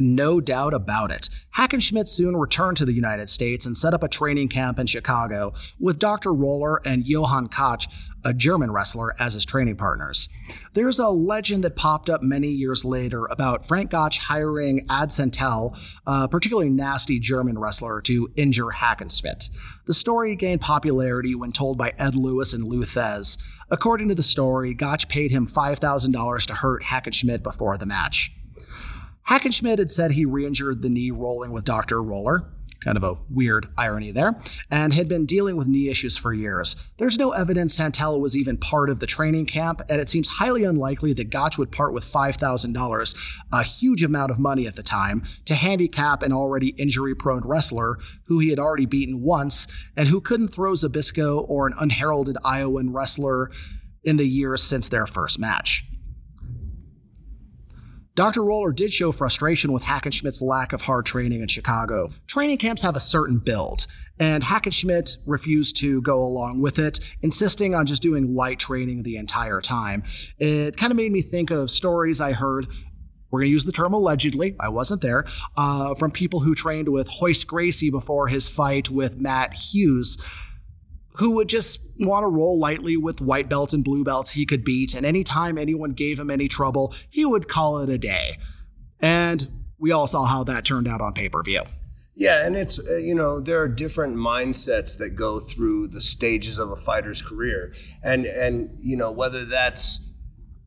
No doubt about it. Hackenschmidt soon returned to the United States and set up a training camp in Chicago with Dr. Roller and Johann Koch, a German wrestler, as his training partners. There's a legend that popped up many years later about Frank Gotch hiring Ad Santel, a particularly nasty German wrestler, to injure Hackenschmidt. The story gained popularity when told by Ed Lewis and Lou Thesz. According to the story, Gotch paid him $5,000 to hurt Hackenschmidt before the match. Hackenschmidt had said he re injured the knee rolling with Dr. Roller. Kind of a weird irony there, and had been dealing with knee issues for years. There's no evidence Santella was even part of the training camp, and it seems highly unlikely that Gotch would part with $5,000, a huge amount of money at the time, to handicap an already injury prone wrestler who he had already beaten once and who couldn't throw Zbyszko or an unheralded Iowan wrestler in the years since their first match. Dr. Roller did show frustration with Hackenschmidt's lack of hard training in Chicago. Training camps have a certain build, and Hackenschmidt refused to go along with it, insisting on just doing light training the entire time. It kind of made me think of stories I heard we're going to use the term allegedly, I wasn't there, uh, from people who trained with Royce Gracie before his fight with Matt Hughes, who would just want to roll lightly with white belts and blue belts he could beat. And anytime anyone gave him any trouble, he would call it a day. And we all saw how that turned out on pay per view. Yeah, and it's uh, you know there are different mindsets that go through the stages of a fighter's career, and and you know whether that's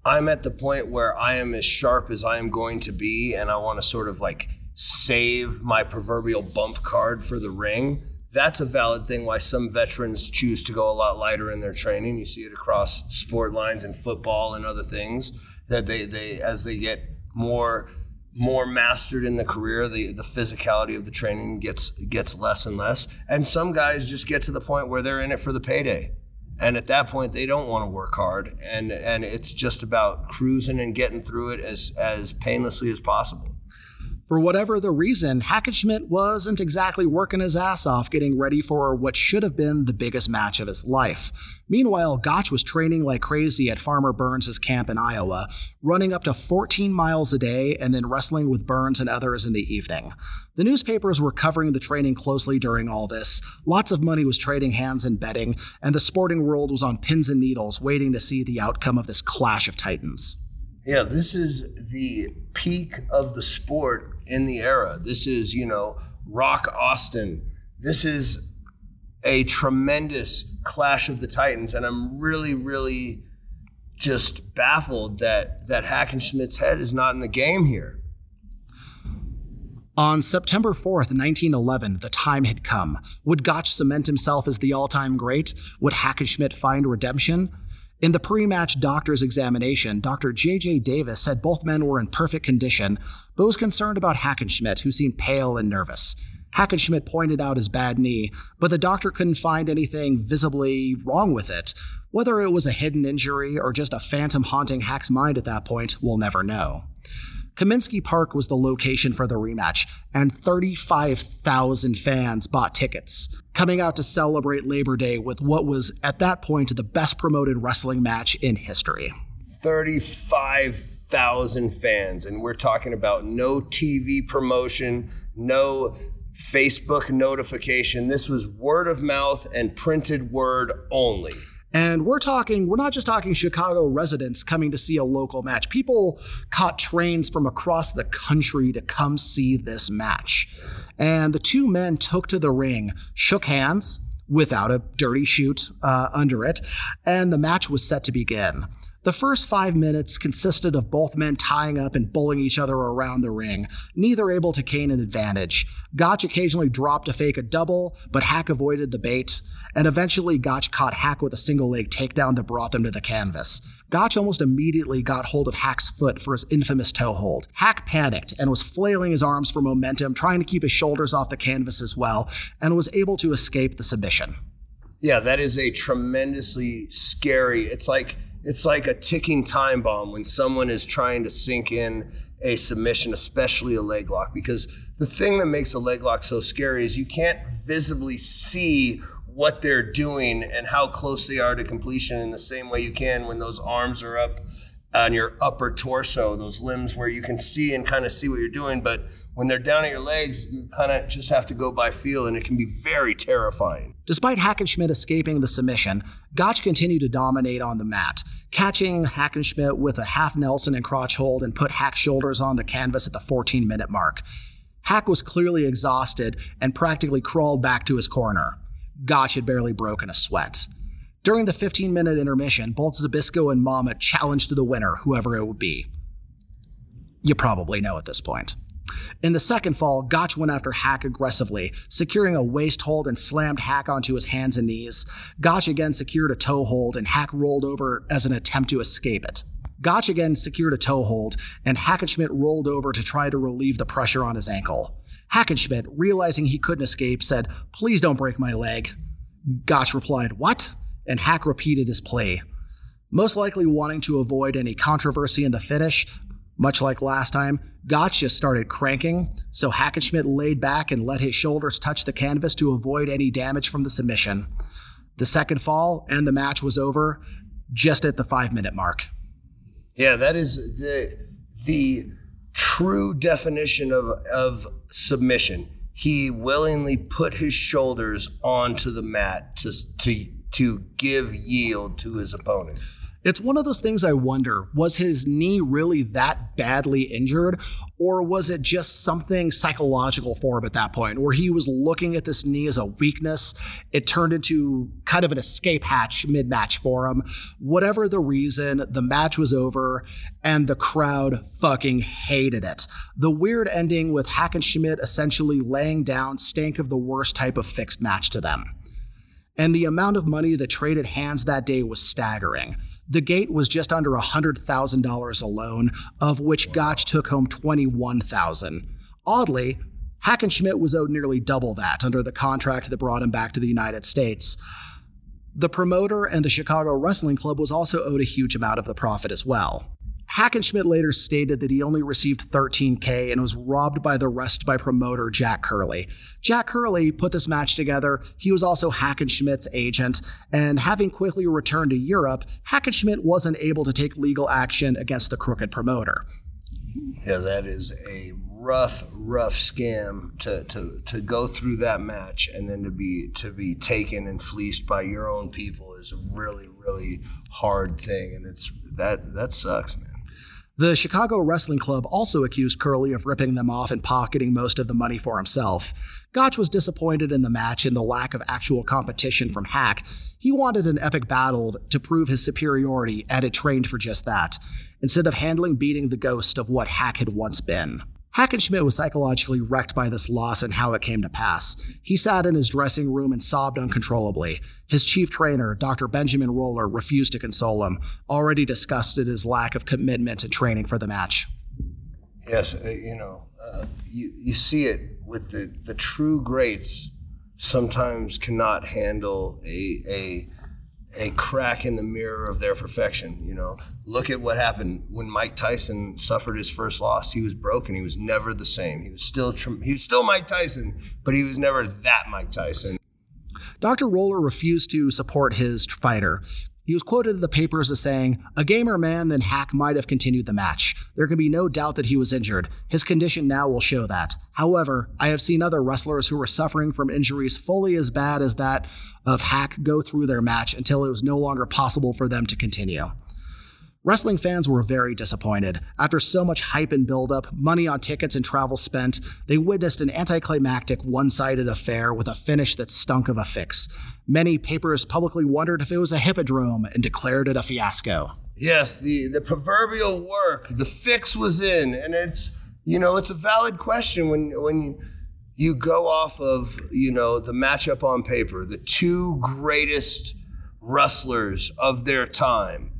I'm at the point where I am as sharp as I am going to be, and I want to sort of like save my proverbial bump card for the ring. That's a valid thing why some veterans choose to go a lot lighter in their training. You see it across sport lines and football and other things that they, they as they get more more mastered in the career, the the physicality of the training gets gets less and less. And some guys just get to the point where they're in it for the payday. And at that point they don't want to work hard and and it's just about cruising and getting through it as as painlessly as possible. For whatever the reason, Hackenschmidt wasn't exactly working his ass off getting ready for what should have been the biggest match of his life. Meanwhile, Gotch was training like crazy at Farmer Burns' camp in Iowa, running up to 14 miles a day and then wrestling with Burns and others in the evening. The newspapers were covering the training closely during all this. Lots of money was trading hands in betting, and the sporting world was on pins and needles waiting to see the outcome of this clash of titans. Yeah, this is the peak of the sport in the era. This is, you know, Rock Austin. This is a tremendous clash of the Titans, and I'm really, really just baffled that that Hackenschmidt's head is not in the game here. On September 4th, 1911, the time had come. Would Gotch cement himself as the all time great? Would Hackenschmidt find redemption? In the pre match doctor's examination, Dr. J.J. Davis said both men were in perfect condition, but was concerned about Hackenschmidt, who seemed pale and nervous. Hackenschmidt pointed out his bad knee, but the doctor couldn't find anything visibly wrong with it. Whether it was a hidden injury or just a phantom haunting Hack's mind at that point, we'll never know. Comiskey Park was the location for the rematch, and 35,000 fans bought tickets, coming out to celebrate Labor Day with what was, at that point, the best promoted wrestling match in history. 35,000 fans, and we're talking about no TV promotion, no Facebook notification. This was word of mouth and printed word only. And we're talking, we're not just talking Chicago residents coming to see a local match. People caught trains from across the country to come see this match. And the two men took to the ring, shook hands without a dirty shoot uh, under it, and the match was set to begin. The first five minutes consisted of both men tying up and bullying each other around the ring, neither able to gain an advantage. Gotch occasionally dropped to fake a double, but Hack avoided the bait and eventually Gotch caught Hack with a single leg takedown that brought them to the canvas. Gotch almost immediately got hold of Hack's foot for his infamous toe hold. Hack panicked and was flailing his arms for momentum, trying to keep his shoulders off the canvas as well, and was able to escape the submission. Yeah, that is a tremendously scary. It's like it's like a ticking time bomb when someone is trying to sink in a submission, especially a leg lock, because the thing that makes a leg lock so scary is you can't visibly see what they're doing and how close they are to completion in the same way you can when those arms are up on your upper torso, those limbs where you can see and kind of see what you're doing. But when they're down at your legs, you kind of just have to go by feel, and it can be very terrifying. Despite Hackenschmidt escaping the submission, Gotch continued to dominate on the mat, catching Hackenschmidt with a half Nelson and crotch hold and put Hack's shoulders on the canvas at the 14 minute mark. Hack was clearly exhausted and practically crawled back to his corner. Gotch had barely broken a sweat. During the 15 minute intermission, both Zbyszko and Mama challenged the winner, whoever it would be. You probably know at this point. In the second fall, Gotch went after Hack aggressively, securing a waist hold and slammed Hack onto his hands and knees. Gotch again secured a toe hold, and Hack rolled over as an attempt to escape it. Gotch again secured a toe hold, and Hackenschmidt rolled over to try to relieve the pressure on his ankle. Hackenschmidt, realizing he couldn't escape, said, Please don't break my leg. Gotch replied, What? And Hack repeated his plea. Most likely wanting to avoid any controversy in the finish, much like last time, Gotch just started cranking, so Hackenschmidt laid back and let his shoulders touch the canvas to avoid any damage from the submission. The second fall and the match was over just at the five minute mark. Yeah, that is the the true definition of of submission. He willingly put his shoulders onto the mat to to to give yield to his opponent. It's one of those things I wonder was his knee really that badly injured, or was it just something psychological for him at that point, where he was looking at this knee as a weakness? It turned into kind of an escape hatch mid match for him. Whatever the reason, the match was over, and the crowd fucking hated it. The weird ending with Hackenschmidt essentially laying down stank of the worst type of fixed match to them and the amount of money that traded hands that day was staggering. The gate was just under $100,000 alone, of which Gotch took home 21,000. Oddly, Hackenschmidt was owed nearly double that under the contract that brought him back to the United States. The promoter and the Chicago Wrestling Club was also owed a huge amount of the profit as well. Hackenschmidt later stated that he only received 13K and was robbed by the rest by promoter Jack Curley. Jack Curley put this match together. He was also Hackenschmidt's agent, and having quickly returned to Europe, Hackenschmidt wasn't able to take legal action against the crooked promoter. Yeah, that is a rough, rough scam to, to, to go through that match and then to be to be taken and fleeced by your own people is a really, really hard thing, and it's that that sucks, man. The Chicago Wrestling Club also accused Curley of ripping them off and pocketing most of the money for himself. Gotch was disappointed in the match and the lack of actual competition from Hack. He wanted an epic battle to prove his superiority and had trained for just that, instead of handling beating the ghost of what Hack had once been. Hackenschmidt was psychologically wrecked by this loss and how it came to pass. He sat in his dressing room and sobbed uncontrollably. His chief trainer, Dr. Benjamin Roller, refused to console him, already disgusted his lack of commitment and training for the match. Yes, uh, you know, uh, you, you see it with the, the true greats sometimes cannot handle a, a a crack in the mirror of their perfection. You know, look at what happened when Mike Tyson suffered his first loss. He was broken. He was never the same. He was still he was still Mike Tyson, but he was never that Mike Tyson. Dr. Roller refused to support his fighter, he was quoted in the papers as saying, A gamer man than Hack might have continued the match. There can be no doubt that he was injured. His condition now will show that. However, I have seen other wrestlers who were suffering from injuries fully as bad as that of Hack go through their match until it was no longer possible for them to continue. Wrestling fans were very disappointed. After so much hype and buildup, money on tickets and travel spent, they witnessed an anticlimactic, one sided affair with a finish that stunk of a fix. Many papers publicly wondered if it was a hippodrome and declared it a fiasco. Yes, the, the proverbial work, the fix was in, and it's you know it's a valid question when when you go off of you know the matchup on paper, the two greatest wrestlers of their time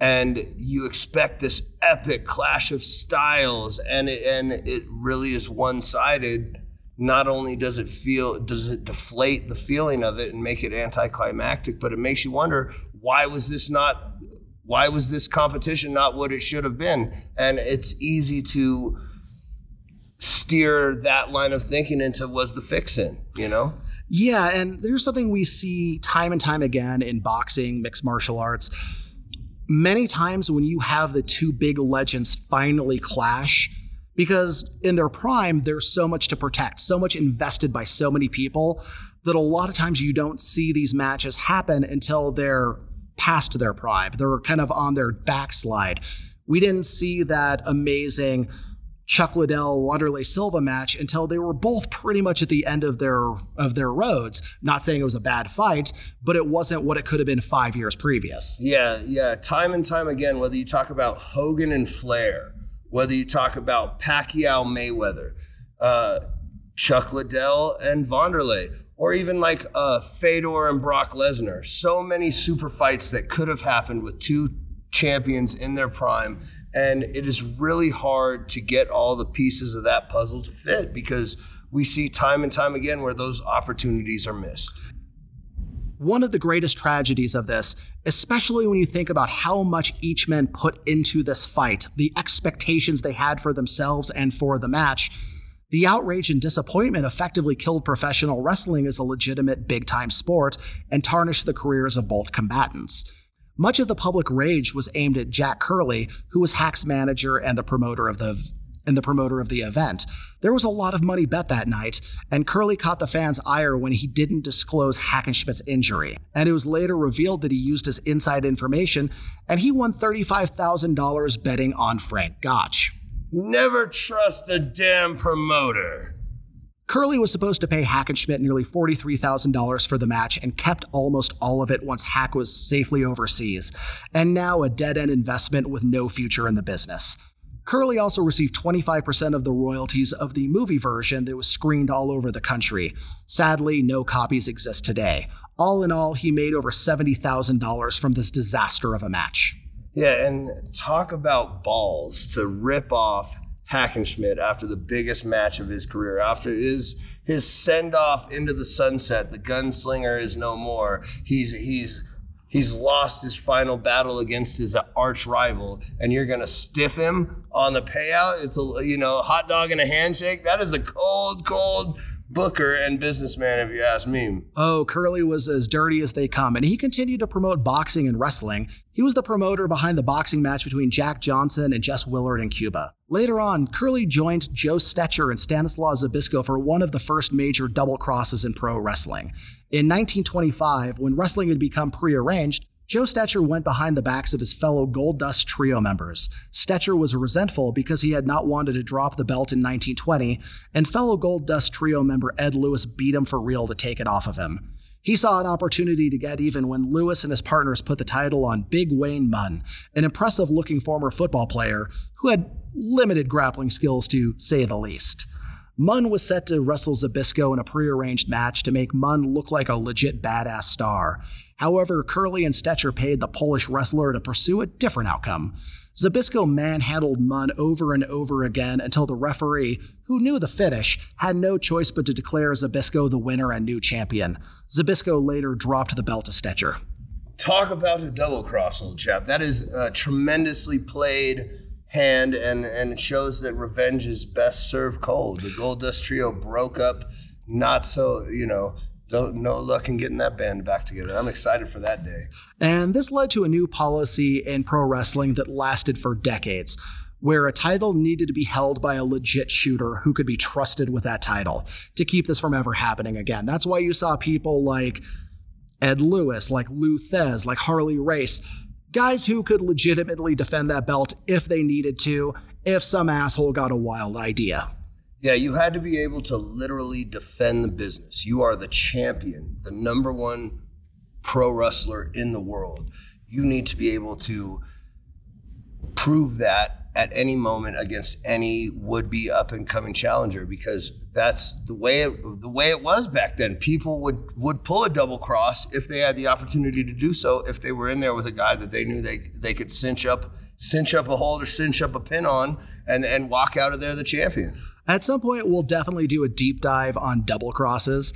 and you expect this epic clash of styles and it, and it really is one-sided not only does it feel does it deflate the feeling of it and make it anticlimactic but it makes you wonder why was this not why was this competition not what it should have been? And it's easy to steer that line of thinking into was the fix in you know? Yeah and there's something we see time and time again in boxing mixed martial arts. Many times when you have the two big legends finally clash, because in their prime, there's so much to protect, so much invested by so many people that a lot of times you don't see these matches happen until they're past their prime. They're kind of on their backslide. We didn't see that amazing Chuck Liddell Wanderlei Silva match until they were both pretty much at the end of their of their roads. Not saying it was a bad fight, but it wasn't what it could have been five years previous. Yeah, yeah. Time and time again, whether you talk about Hogan and Flair, whether you talk about Pacquiao Mayweather, uh, Chuck Liddell and Wanderlei, or even like uh, Fedor and Brock Lesnar. So many super fights that could have happened with two champions in their prime and it is really hard to get all the pieces of that puzzle to fit because we see time and time again where those opportunities are missed. One of the greatest tragedies of this, especially when you think about how much each man put into this fight, the expectations they had for themselves and for the match, the outrage and disappointment effectively killed professional wrestling as a legitimate big time sport and tarnished the careers of both combatants. Much of the public rage was aimed at Jack Curley, who was Hack's manager and the promoter of the and the promoter of the event. There was a lot of money bet that night, and Curley caught the fans' ire when he didn't disclose Hackenschmidt's injury. And it was later revealed that he used his inside information, and he won $35,000 betting on Frank Gotch. Never trust a damn promoter. Curley was supposed to pay Hackenschmidt nearly $43,000 for the match and kept almost all of it once Hack was safely overseas, and now a dead end investment with no future in the business. Curley also received 25% of the royalties of the movie version that was screened all over the country. Sadly, no copies exist today. All in all, he made over $70,000 from this disaster of a match. Yeah, and talk about balls to rip off Hackenschmidt after the biggest match of his career, after his his send off into the sunset. The gunslinger is no more. He's he's he's lost his final battle against his arch rival, and you're gonna stiff him on the payout. It's a you know hot dog and a handshake. That is a cold, cold booker and businessman, if you ask me. Oh, Curley was as dirty as they come, and he continued to promote boxing and wrestling. He was the promoter behind the boxing match between Jack Johnson and Jess Willard in Cuba. Later on, Curley joined Joe Stecher and Stanislaw Zbyszko for one of the first major double crosses in pro wrestling. In 1925, when wrestling had become prearranged, Joe Stecher went behind the backs of his fellow Gold Dust Trio members. Stecher was resentful because he had not wanted to drop the belt in 1920, and fellow Gold Dust Trio member Ed Lewis beat him for real to take it off of him. He saw an opportunity to get even when Lewis and his partners put the title on Big Wayne Munn, an impressive looking former football player who had limited grappling skills to say the least. Munn was set to wrestle Zbyszko in a prearranged match to make Munn look like a legit badass star. However, Curley and Stecher paid the Polish wrestler to pursue a different outcome. Zbyszko manhandled Munn over and over again until the referee, who knew the finish, had no choice but to declare Zbyszko the winner and new champion. Zbyszko later dropped the belt to Stecher. Talk about a double cross, old chap. That is a tremendously played hand and and shows that revenge is best served cold. The Gold Dust Trio broke up, not so you know. No luck in getting that band back together. I'm excited for that day. And this led to a new policy in pro wrestling that lasted for decades, where a title needed to be held by a legit shooter who could be trusted with that title to keep this from ever happening again. That's why you saw people like Ed Lewis, like Lou Thesz, like Harley Race Guys who could legitimately defend that belt if they needed to, if some asshole got a wild idea. Yeah, you had to be able to literally defend the business. You are the champion, the number one pro wrestler in the world. You need to be able to prove that at any moment against any would-be up-and-coming challenger because that's the way it, the way it was back then. People would would pull a double cross if they had the opportunity to do so if they were in there with a guy that they knew they they could cinch up cinch up a hold or cinch up a pin on and and walk out of there the champion. At some point we'll definitely do a deep dive on double crosses.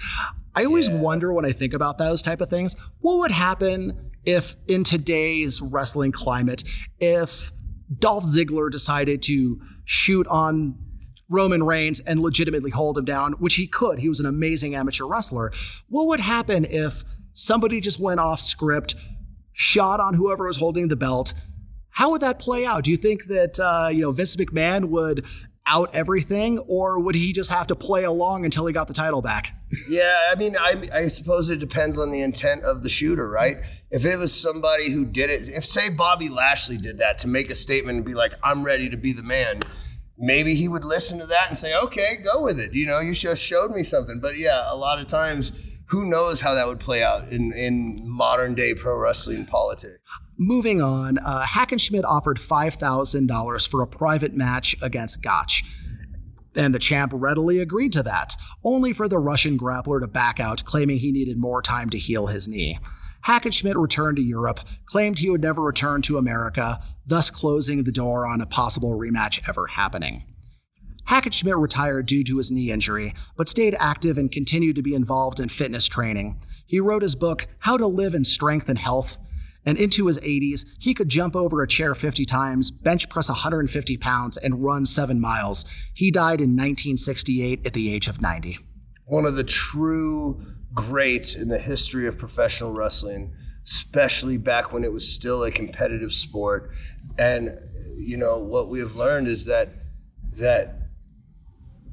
I always yeah. wonder when I think about those type of things, what would happen if in today's wrestling climate if Dolph Ziggler decided to shoot on Roman Reigns and legitimately hold him down, which he could. He was an amazing amateur wrestler. What would happen if somebody just went off script, shot on whoever was holding the belt? How would that play out? Do you think that uh, you know Vince McMahon would out everything, or would he just have to play along until he got the title back? (laughs) yeah, I mean, I, I, suppose it depends on the intent of the shooter, right? If it was somebody who did it, if say Bobby Lashley did that to make a statement and be like, "I'm ready to be the man," maybe he would listen to that and say, "Okay, go with it." You know, you just showed me something. But yeah, a lot of times who knows how that would play out in, in modern day pro wrestling politics. Moving on, uh, Hackenschmidt offered $5,000 for a private match against Gotch. And the champ readily agreed to that, only for the Russian grappler to back out, claiming he needed more time to heal his knee. Hackenschmidt returned to Europe, claimed he would never return to America, thus closing the door on a possible rematch ever happening. Hackenschmidt retired due to his knee injury, but stayed active and continued to be involved in fitness training. He wrote his book, How to Live in Strength and Health, and into his 80s, he could jump over a chair 50 times, bench press 150 pounds, and run seven miles. He died in 1968 at the age of 90. One of the true greats in the history of professional wrestling, especially back when it was still a competitive sport. And, you know, what we have learned is that, that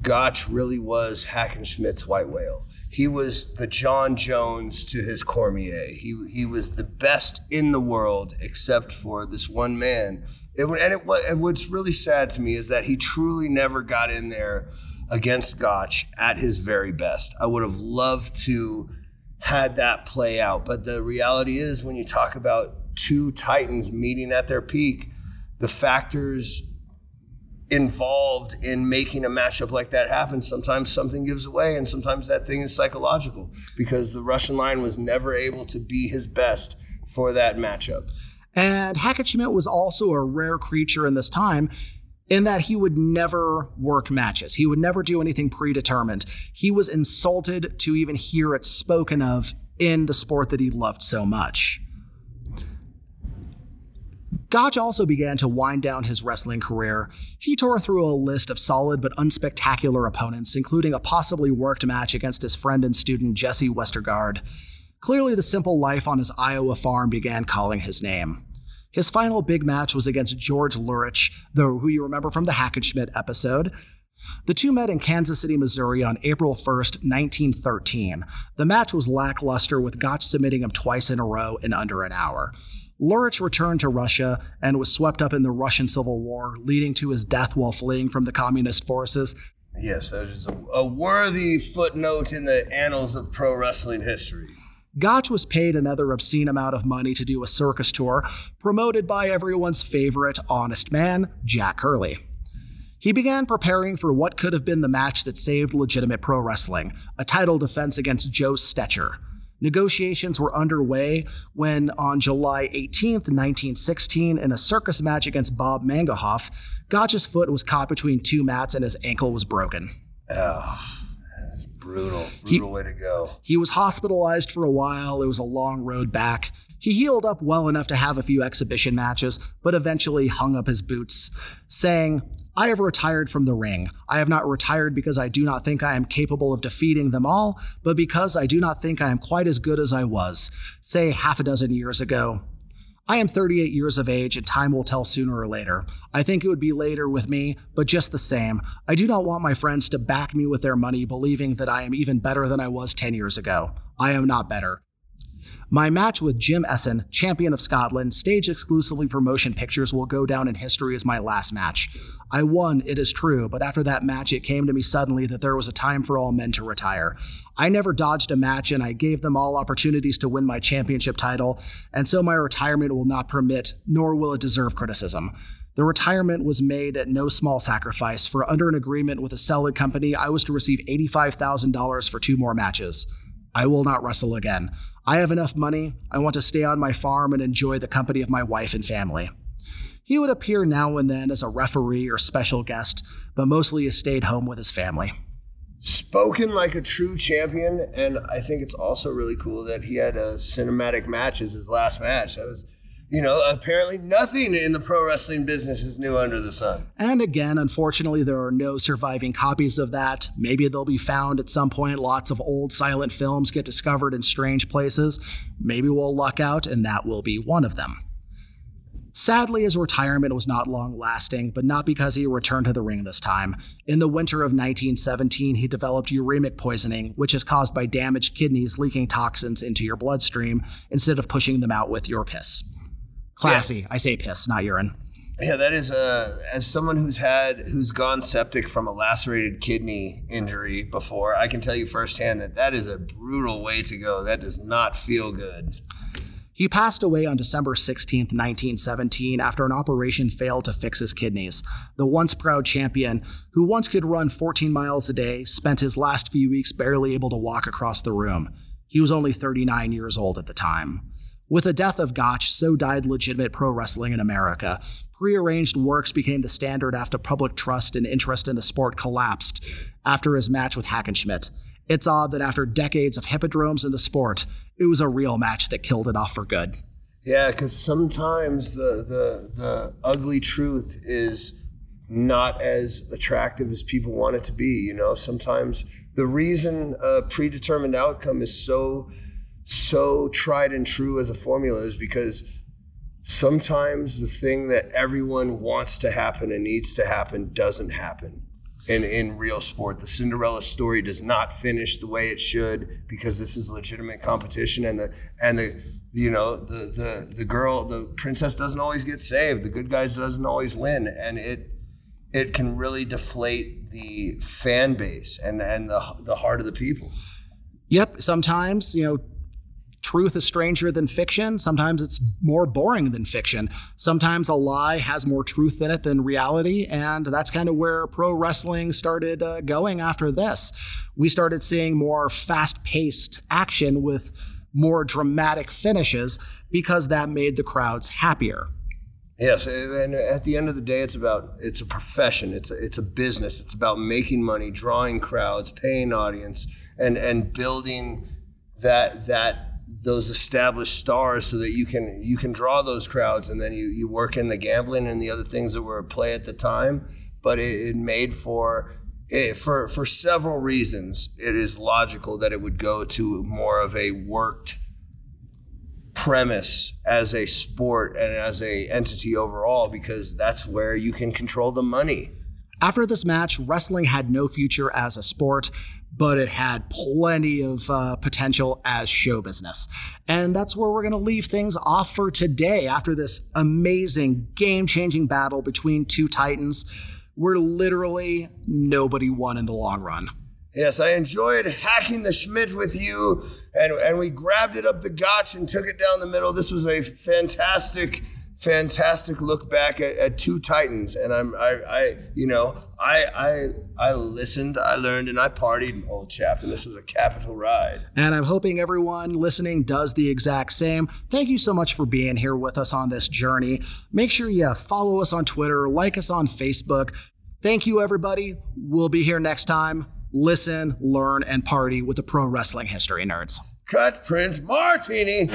Gotch really was Hackenschmidt's white whale. He was the Jon Jones to his Cormier. He, he was the best in the world except for this one man. It, and, it, and what's really sad to me is that he truly never got in there against Gotch at his very best. I would have loved to had that play out, but the reality is when you talk about two titans meeting at their peak, the factors involved in making a matchup like that happen. Sometimes something gives away, and sometimes that thing is psychological because the Russian Lion was never able to be his best for that matchup. And Hackenschmidt was also a rare creature in this time in that he would never work matches. He would never do anything predetermined. He was insulted to even hear it spoken of in the sport that he loved so much. Gotch also began to wind down his wrestling career. He tore through a list of solid but unspectacular opponents, including a possibly worked match against his friend and student Jesse Westergaard. Clearly, the simple life on his Iowa farm began calling his name. His final big match was against George Lurich, though who you remember from the Hackenschmidt episode. The two met in Kansas City, Missouri on April 1st, 1913. The match was lackluster, with Gotch submitting him twice in a row in under an hour. Lurich returned to Russia and was swept up in the Russian Civil War, leading to his death while fleeing from the communist forces. Yes, that is a, a worthy footnote in the annals of pro wrestling history. Gotch was paid another obscene amount of money to do a circus tour, promoted by everyone's favorite honest man, Jack Curley. He began preparing for what could have been the match that saved legitimate pro wrestling a title defense against Joe Stecher. Negotiations were underway when, on July 18, 1916, in a circus match against Bob Managoff, Gotch's foot was caught between two mats and his ankle was broken. Oh, brutal, brutal he, way to go. He was hospitalized for a while. It was a long road back. He healed up well enough to have a few exhibition matches, but eventually hung up his boots, saying, I have retired from the ring. I have not retired because I do not think I am capable of defeating them all, but because I do not think I am quite as good as I was, say, half a dozen years ago. I am 38 years of age, and time will tell sooner or later. I think it would be later with me, but just the same, I do not want my friends to back me with their money, believing that I am even better than I was 10 years ago. I am not better. My match with Jim Essen, champion of Scotland, staged exclusively for motion pictures, will go down in history as my last match. I won, it is true, but after that match, it came to me suddenly that there was a time for all men to retire. I never dodged a match, and I gave them all opportunities to win my championship title, and so my retirement will not permit, nor will it deserve criticism. The retirement was made at no small sacrifice, for under an agreement with a selling company, I was to receive $85,000 for two more matches. I will not wrestle again. I have enough money. I want to stay on my farm and enjoy the company of my wife and family. He would appear now and then as a referee or special guest, but mostly he stayed home with his family. Spoken like a true champion, and I think it's also really cool that he had a cinematic match as his last match. That was you know, apparently nothing in the pro wrestling business is new under the sun. And again, unfortunately, there are no surviving copies of that. Maybe they'll be found at some point. Lots of old silent films get discovered in strange places. Maybe we'll luck out, and that will be one of them. Sadly, his retirement was not long lasting, but not because he returned to the ring this time. In the winter of 1917, he developed uremic poisoning, which is caused by damaged kidneys leaking toxins into your bloodstream instead of pushing them out with your piss. Classy. Yeah. I say piss, not urine. Yeah, that is uh, as someone who's had who's gone septic from a lacerated kidney injury before. I can tell you firsthand that that is a brutal way to go. That does not feel good. He passed away on December 16, 1917, after an operation failed to fix his kidneys. The once proud champion, who once could run 14 miles a day, spent his last few weeks barely able to walk across the room. He was only 39 years old at the time. With the death of Gotch, so died legitimate pro wrestling in America. Prearranged works became the standard after public trust and interest in the sport collapsed after his match with Hackenschmidt. It's odd that after decades of hippodromes in the sport, it was a real match that killed it off for good. Yeah, because sometimes the, the the ugly truth is not as attractive as people want it to be. You know, sometimes the reason a predetermined outcome is so so tried and true as a formula is because sometimes the thing that everyone wants to happen and needs to happen doesn't happen in, in real sport. The Cinderella story does not finish the way it should because this is legitimate competition and the and the you know the the the girl the princess doesn't always get saved. The good guys doesn't always win and it it can really deflate the fan base and and the the heart of the people. Yep, sometimes, you know, truth is stranger than fiction. Sometimes it's more boring than fiction. Sometimes a lie has more truth in it than reality. And that's kind of where pro wrestling started uh, going after this. We started seeing more fast paced action with more dramatic finishes because that made the crowds happier. Yes, and at the end of the day, it's about it's a profession. It's a, it's a business. It's about making money, drawing crowds, paying audience, and and building that that those established stars so that you can you can draw those crowds and then you, you work in the gambling and the other things that were at play at the time. But it, it made for it, for for several reasons it is logical that it would go to more of a worked premise as a sport and as a entity overall because that's where you can control the money. After this match, wrestling had no future as a sport, but it had plenty of uh, potential as show business. And that's where we're going to leave things off for today after this amazing, game changing battle between two Titans where literally nobody won in the long run. Yes, I enjoyed hacking the Schmidt with you, and, and we grabbed it up the gotch and took it down the middle. This was a fantastic fantastic look back at, at, two titans and i'm I, I you know I, I i listened i learned and i partied old chap and this was a capital ride. And i'm hoping everyone listening does the exact same. Thank you so much for being here with us on this journey. Make sure you follow us on twitter like us on facebook. Thank you everybody. We'll be here next time. Listen learn and party with the pro wrestling history nerds. Cut prince martini